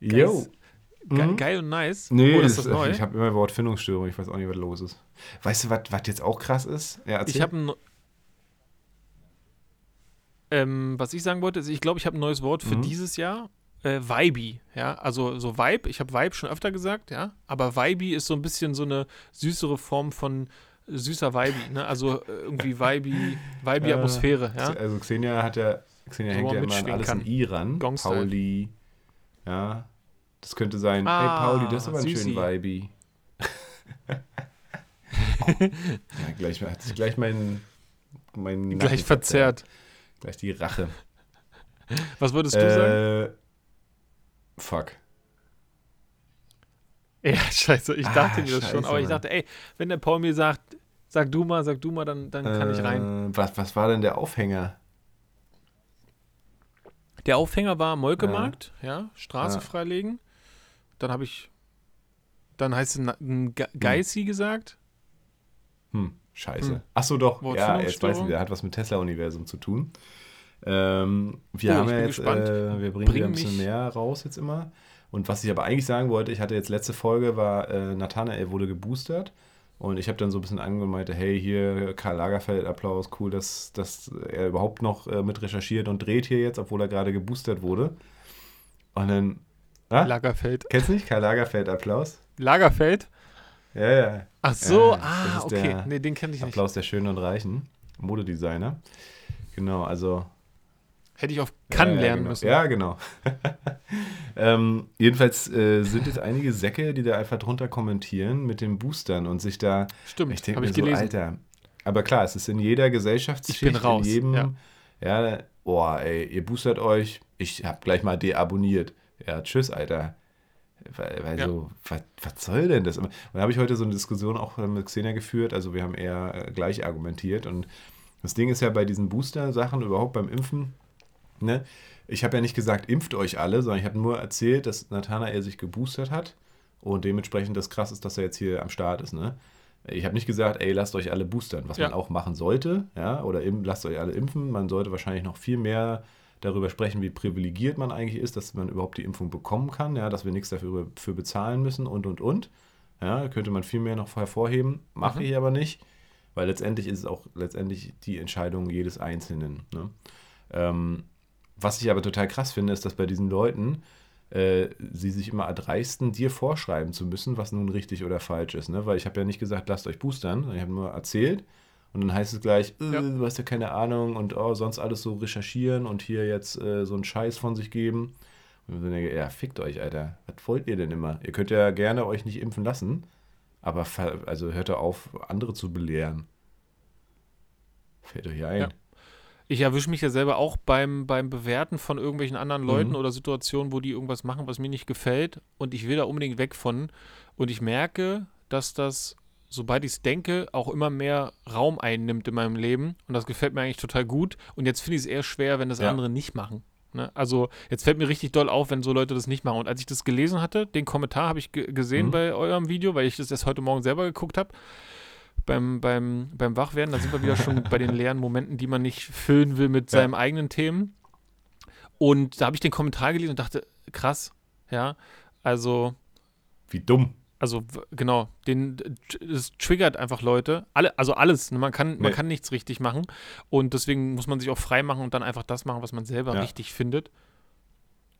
Jo. Ge Mhm. Geil und nice. Nee, Oder das ist das neu? ich habe immer Wortfindungsstörung, ich weiß auch nicht, was los ist. Weißt du, was was jetzt auch krass ist? Ja, Ich habe ein. Ähm, was ich sagen wollte, ist, ich glaube, ich habe ein neues Wort für Mhm. dieses Jahr. Äh, Vibe, ja, also so Vibe, ich habe Vibe schon öfter gesagt, ja, aber Vibe ist so ein bisschen so eine süßere Form von süßer Vibe, ne, also äh, irgendwie Vibe, Vibe Äh, Atmosphäre, ja. Also Xenia hat ja, Xenia hängt ja immer an alles kann. in Iran. Gong-Style. Pauli, ja. Das könnte sein, Ah, hey Pauli, das ist aber ein süßi. schön Vibe. [laughs] ja, gleich, hat sich gleich mein, mein Gleich verzerrt. Gleich die Rache. Was würdest du sagen? Äh, fuck. Ja, [laughs] scheiße, ich ah, dachte mir das schon, scheiße, aber ich dachte, ey, wenn der Paul mir sagt, sag du mal, sag du mal, dann, dann kann ich rein. Äh, was, was war denn der Aufhänger? Der Aufhänger war Molkemarkt, ja, Straße Ja. freilegen. Dann habe ich, dann heißt es Ge- Geissi gesagt. Hm, scheiße. Hm. Ach so, doch. Ja, jetzt weiß ich, der hat was mit Tesla-Universum zu tun. Ähm, wir Oh, haben ich ja bin jetzt, gespannt. äh, wir bringen Bring ein bisschen mehr raus jetzt immer. Und was ich aber eigentlich sagen wollte, ich hatte jetzt letzte Folge, war äh, Nathanael wurde geboostert. Und ich habe dann so ein bisschen angemeint, hey, hier Karl Lagerfeld, Applaus, cool, dass, dass er überhaupt noch äh, mit recherchiert und dreht hier jetzt, obwohl er gerade geboostert wurde. Und dann, ah, Lagerfeld. kennst du nicht? Karl Lagerfeld, Applaus? Lagerfeld? Ja, ja. Ach so, Ja, ah, okay. Nee, den kenne ich nicht. Applaus der Schönen und Reichen. Modedesigner. Genau, also Hätte ich auf kann ja, lernen genau. müssen. Ja, genau. [laughs] ähm, jedenfalls äh, sind jetzt einige Säcke, die da einfach drunter kommentieren mit den Boostern und sich da. Stimmt, Ich denke mir ich so, gelesen. Alter. Aber klar, es ist in jeder Gesellschaftsschicht, Ich bin raus, in jedem. ja. Ja, boah, ey, ihr boostert euch. Ich hab gleich mal deabonniert. Ja, tschüss, Alter. Weil, weil Ja. so, was, was soll denn das? Und da habe ich heute so eine Diskussion auch mit Xenia geführt. Also, wir haben eher äh, gleich argumentiert. Und das Ding ist ja bei diesen Booster-Sachen, überhaupt beim Impfen, ne? Ich habe ja nicht gesagt, impft euch alle, sondern ich habe nur erzählt, dass Nathanael sich geboostert hat und dementsprechend das krass ist, dass er jetzt hier am Start ist, ne? Ich habe nicht gesagt, ey, lasst euch alle boostern, was Ja. man auch machen sollte, ja, oder im, lasst euch alle impfen. Man sollte wahrscheinlich noch viel mehr darüber sprechen, wie privilegiert man eigentlich ist, dass man überhaupt die Impfung bekommen kann, ja, dass wir nichts dafür für bezahlen müssen und und und. Ja, könnte man viel mehr noch hervorheben, mache Mhm. ich aber nicht, weil letztendlich ist es auch letztendlich die Entscheidung jedes Einzelnen. Ne? Ähm, was ich aber total krass finde, ist, dass bei diesen Leuten äh, sie sich immer erdreisten, dir vorschreiben zu müssen, was nun richtig oder falsch ist. Ne? Weil ich habe ja nicht gesagt, lasst euch boostern, sondern ich habe nur erzählt. Und dann heißt es gleich, äh, Ja. du hast ja keine Ahnung und oh, sonst alles so recherchieren und hier jetzt äh, so einen Scheiß von sich geben. Und ich denke, ja, fickt euch, Alter. Was wollt ihr denn immer? Ihr könnt ja gerne euch nicht impfen lassen, aber also hört auf, andere zu belehren. Fällt euch ein. Ja. Ich erwische mich ja selber auch beim, beim Bewerten von irgendwelchen anderen Leuten Mhm. oder Situationen, wo die irgendwas machen, was mir nicht gefällt und ich will da unbedingt weg von. Und ich merke, dass das, sobald ich es denke, auch immer mehr Raum einnimmt in meinem Leben. Und das gefällt mir eigentlich total gut. Und jetzt finde ich es eher schwer, wenn das Ja. andere nicht machen. Ne? Also jetzt fällt mir richtig doll auf, wenn so Leute das nicht machen. Und als ich das gelesen hatte, den Kommentar habe ich ge gesehen Mhm. bei eurem Video, weil ich das erst heute Morgen selber geguckt habe beim, beim, beim Wachwerden, da sind wir wieder schon bei den leeren Momenten, die man nicht füllen will mit Ja. seinen eigenen Themen. Und da habe ich den Kommentar gelesen und dachte, krass, ja, also, Wie dumm. also genau, den, es triggert einfach Leute, alle, also alles, ne, man kann, man Nee. kann nichts richtig machen und deswegen muss man sich auch frei machen und dann einfach das machen, was man selber Ja. richtig findet.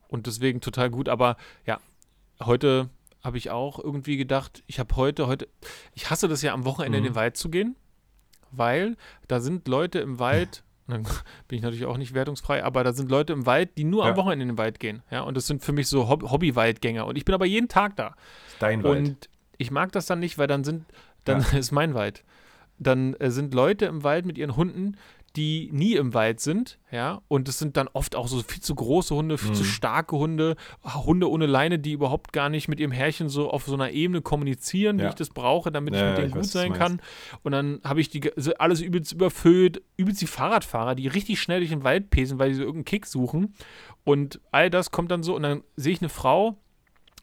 Und deswegen total gut, aber ja, heute habe ich auch irgendwie gedacht, ich habe heute, heute, ich hasse das ja am Wochenende in Mhm. den Wald zu gehen, weil da sind Leute im Wald, [laughs] dann bin ich natürlich auch nicht wertungsfrei, aber da sind Leute im Wald, die nur Ja. am Wochenende in den Wald gehen. Ja, und das sind für mich so Hob Hobby-Waldgänger. Und ich bin aber jeden Tag da. Dein Wald. Und ich mag das dann nicht, weil dann sind, dann Ja. [laughs] ist mein Wald. Dann äh, sind Leute im Wald mit ihren Hunden, die nie im Wald sind, ja, und es sind dann oft auch so viel zu große Hunde, viel zu Mhm. starke Hunde, Hunde ohne Leine, die überhaupt gar nicht mit ihrem Herrchen so auf so einer Ebene kommunizieren, wie Ja. ich das brauche, damit ich Ja, mit ja, denen ich gut weiß, sein kann. Und dann habe ich die alles übelst überfüllt, übelst die Fahrradfahrer, die richtig schnell durch den Wald pesen, weil sie so irgendeinen Kick suchen. Und all das kommt dann so, und dann sehe ich eine Frau,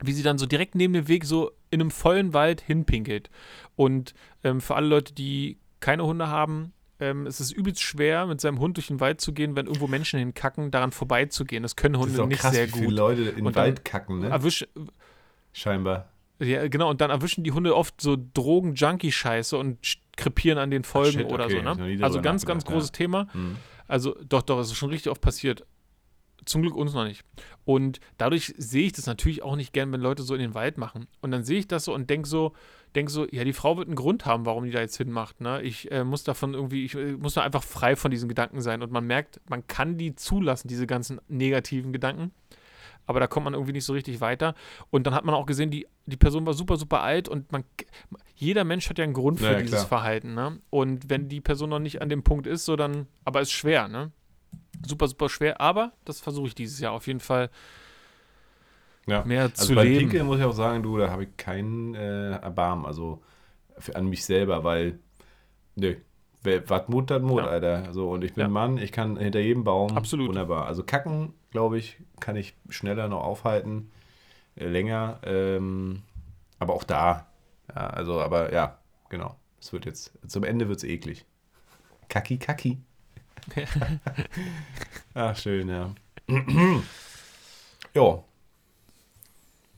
wie sie dann so direkt neben dem Weg so in einem vollen Wald hinpinkelt. Und ähm, für alle Leute, die keine Hunde haben, ähm, es ist übelst schwer, mit seinem Hund durch den Wald zu gehen, wenn irgendwo Menschen hinkacken, daran vorbeizugehen. Das können das Hunde ist auch nicht krass, sehr wie viele gut. Leute in den Wald kacken, ne? Erwisch, Scheinbar. ja, genau, und dann erwischen die Hunde oft so Drogen-Junkie-Scheiße und krepieren an den Folgen shit, oder okay, so. Ne? Also ganz, ganz großes Thema. Hm. Also doch, doch, es ist schon richtig oft passiert. Zum Glück uns noch nicht. Und dadurch sehe ich das natürlich auch nicht gern, wenn Leute so in den Wald machen. Und dann sehe ich das so und denke so, denk so, ja, die Frau wird einen Grund haben, warum die da jetzt hinmacht. Ne? Ich äh, muss davon irgendwie, ich äh, muss da einfach frei von diesen Gedanken sein. Und man merkt, man kann die zulassen, diese ganzen negativen Gedanken. Aber da kommt man irgendwie nicht so richtig weiter. Und dann hat man auch gesehen, die, die Person war super, super alt und man, jeder Mensch hat ja einen Grund für Ja, ja, dieses klar. Verhalten. Ne? Und wenn die Person noch nicht an dem Punkt ist, so dann, aber ist schwer, ne? Super, super schwer, aber das versuche ich dieses Jahr auf jeden Fall Ja. mehr Also zu beim leben. Pinkeln muss ich auch sagen, du, da habe ich keinen äh, Erbarmen, also für, an mich selber, weil, nö, was Mut, das Mut, Ja. Alter. So, und ich bin Ja. Mann, ich kann hinter jedem Baum, Absolut. wunderbar. Also kacken, glaube ich, kann ich schneller noch aufhalten, äh, länger, ähm, aber auch da, ja, also, aber ja, genau, es wird jetzt, zum Ende wird es eklig. Kaki, kaki. Ach, [laughs] [laughs] schön, ja. [clears throat] jo.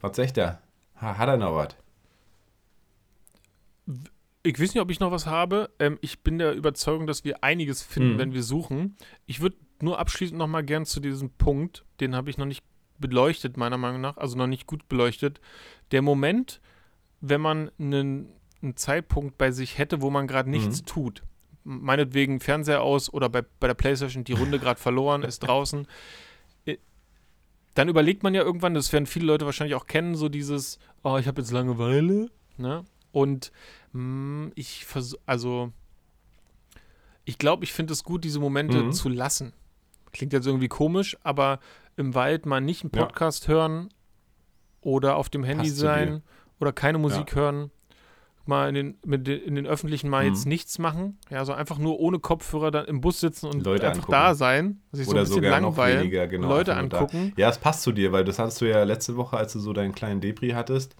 Was sagt er? Ha, hat er noch was? Ich weiß nicht, ob ich noch was habe. Ähm, ich bin der Überzeugung, dass wir einiges finden, Mhm. wenn wir suchen. Ich würde nur abschließend noch mal gern zu diesem Punkt, den habe ich noch nicht beleuchtet, meiner Meinung nach, also noch nicht gut beleuchtet. Der Moment, wenn man einen einen Zeitpunkt bei sich hätte, wo man gerade nichts Mhm. tut. Meinetwegen Fernseher aus oder bei, bei der Playstation die Runde gerade verloren, ist draußen. Dann überlegt man ja irgendwann, das werden viele Leute wahrscheinlich auch kennen, so dieses, oh, ich habe jetzt Langeweile. Ne? Und mh, ich versuche, also ich glaube, ich finde es gut, diese Momente Mhm. zu lassen. Klingt jetzt irgendwie komisch, aber im Wald mal nicht einen Ja. Podcast hören oder auf dem Handy sein oder keine Musik hören. Mal in den, mit den, in den öffentlichen mal Mhm. jetzt nichts machen. Ja, so einfach nur ohne Kopfhörer dann im Bus sitzen und Leute einfach angucken. da sein, sich so Oder ein bisschen sogar noch langweilen, weniger, genau, Leute nur da. angucken. Ja, es passt zu dir, weil das hattest du ja letzte Woche, als du so deinen kleinen Depri hattest,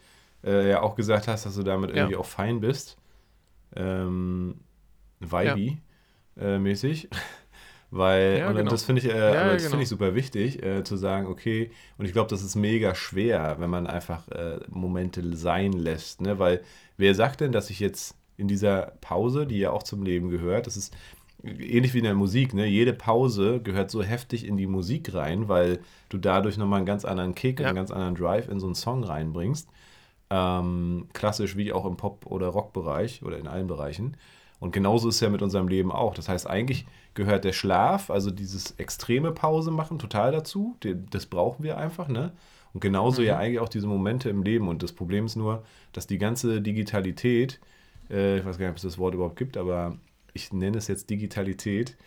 äh, ja auch gesagt hast, dass du damit Ja. irgendwie auch fein bist. Ähm, Vibe äh, mäßig. [laughs] Weil, Ja, und genau. das finde ich, äh, Ja, das genau. finde ich super wichtig, äh, zu sagen, okay, und ich glaube, das ist mega schwer, wenn man einfach äh, Momente sein lässt, ne? Weil wer sagt denn, dass ich jetzt in dieser Pause, die ja auch zum Leben gehört, das ist ähnlich wie in der Musik, ne? Jede Pause gehört so heftig in die Musik rein, weil du dadurch nochmal einen ganz anderen Kick Ja. einen ganz anderen Drive in so einen Song reinbringst. Ähm, klassisch wie auch im Pop- oder Rockbereich oder in allen Bereichen. Und genauso ist es ja mit unserem Leben auch. Das heißt, eigentlich gehört der Schlaf, also dieses extreme Pause machen, total dazu. Das brauchen wir einfach, ne? Und genauso Mhm. ja eigentlich auch diese Momente im Leben. Und das Problem ist nur, dass die ganze Digitalität, äh, ich weiß gar nicht, ob es das Wort überhaupt gibt, aber ich nenne es jetzt Digitalität,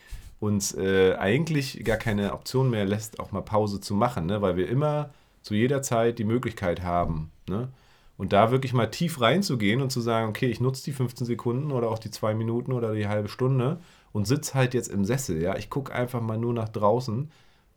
uns äh, eigentlich gar keine Option mehr lässt, auch mal Pause zu machen, ne? weil wir immer zu jeder Zeit die Möglichkeit haben. Ne? Und da wirklich mal tief reinzugehen und zu sagen, okay, ich nutze die 15 Sekunden oder auch die zwei Minuten oder die halbe Stunde und sitze halt jetzt im Sessel. Ja, ich gucke einfach mal nur nach draußen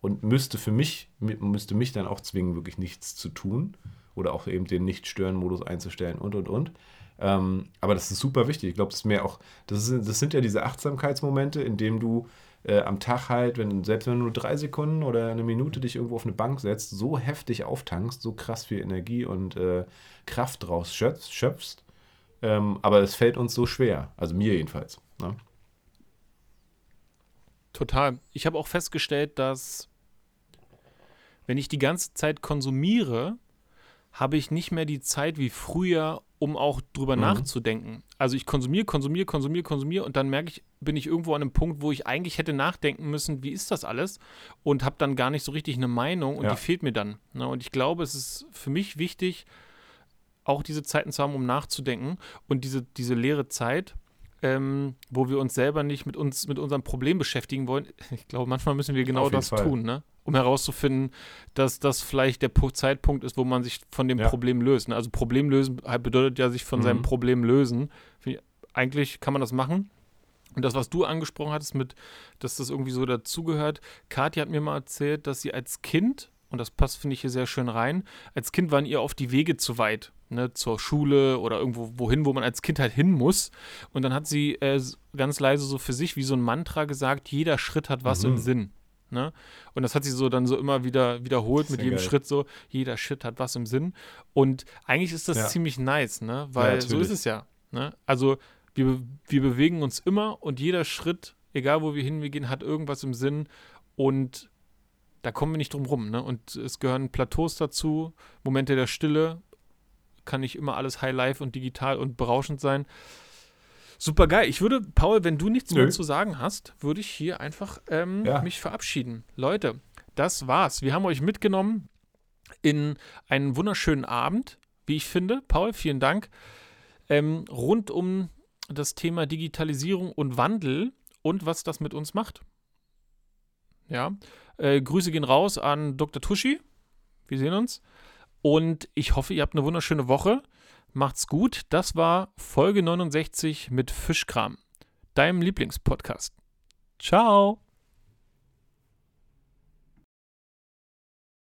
und müsste für mich, mi- müsste mich dann auch zwingen, wirklich nichts zu tun oder auch eben den Nicht-Stören-Modus einzustellen und und und. Ähm, aber das ist super wichtig. Ich glaube, das ist mehr auch, das, ist, das sind ja diese Achtsamkeitsmomente, in denen du äh, am Tag halt, wenn, selbst wenn du nur drei Sekunden oder eine Minute dich irgendwo auf eine Bank setzt, so heftig auftankst, so krass viel Energie und äh, Kraft draus schöpfst. schöpfst. Ähm, aber es fällt uns so schwer. Also mir jedenfalls. Ne? Total. Ich habe auch festgestellt, dass wenn ich die ganze Zeit konsumiere, habe ich nicht mehr die Zeit wie früher, um auch drüber Mhm. nachzudenken. Also ich konsumiere, konsumiere, konsumiere, konsumiere und dann merke ich, bin ich irgendwo an einem Punkt, wo ich eigentlich hätte nachdenken müssen, wie ist das alles? Und habe dann gar nicht so richtig eine Meinung und Ja. die fehlt mir dann. Ne? Und ich glaube, es ist für mich wichtig, auch diese Zeiten zu haben, um nachzudenken und diese, diese leere Zeit, ähm, wo wir uns selber nicht mit uns, mit unserem Problem beschäftigen wollen. Ich glaube, manchmal müssen wir genau das Fall. tun, ne? Um herauszufinden, dass das vielleicht der Pu- Zeitpunkt ist, wo man sich von dem Ja. Problem löst. Ne? Also Problem lösen halt bedeutet ja sich von Mhm. seinem Problem lösen. Eigentlich kann man das machen. Und das, was du angesprochen hattest, mit, dass das irgendwie so dazugehört. Kathi hat mir mal erzählt, dass sie als Kind, und das passt, finde ich, hier sehr schön rein, als Kind waren ihr oft die Wege zu weit. Ne, zur Schule oder irgendwo wohin, wo man als Kind halt hin muss. Und dann hat sie äh, ganz leise so für sich wie so ein Mantra gesagt, jeder Schritt hat was Mhm. im Sinn. Ne? Und das hat sie so dann so immer wieder wiederholt mit jedem geil. Schritt so, jeder Schritt hat was im Sinn. Und eigentlich ist das Ja. ziemlich nice, ne? Weil so natürlich. ist es ja. Ne? Also wir, wir bewegen uns immer und jeder Schritt, egal wo wir hingehen, hat irgendwas im Sinn und da kommen wir nicht drum rum. Ne? Und es gehören Plateaus dazu, Momente der Stille, kann nicht immer alles High Life und digital und berauschend sein. Super geil. Ich würde, Paul, wenn du nichts Nö. mehr zu sagen hast, würde ich hier einfach ähm, Ja. mich verabschieden. Leute, das war's. Wir haben euch mitgenommen in einen wunderschönen Abend, wie ich finde. Paul, vielen Dank. Ähm, rund um das Thema Digitalisierung und Wandel und was das mit uns macht. Ja. Äh, Grüße gehen raus an Dr. Tuschi. Wir sehen uns. Und ich hoffe, ihr habt eine wunderschöne Woche. Macht's gut. Das war Folge 69 mit Fischkram, deinem Lieblingspodcast. Ciao.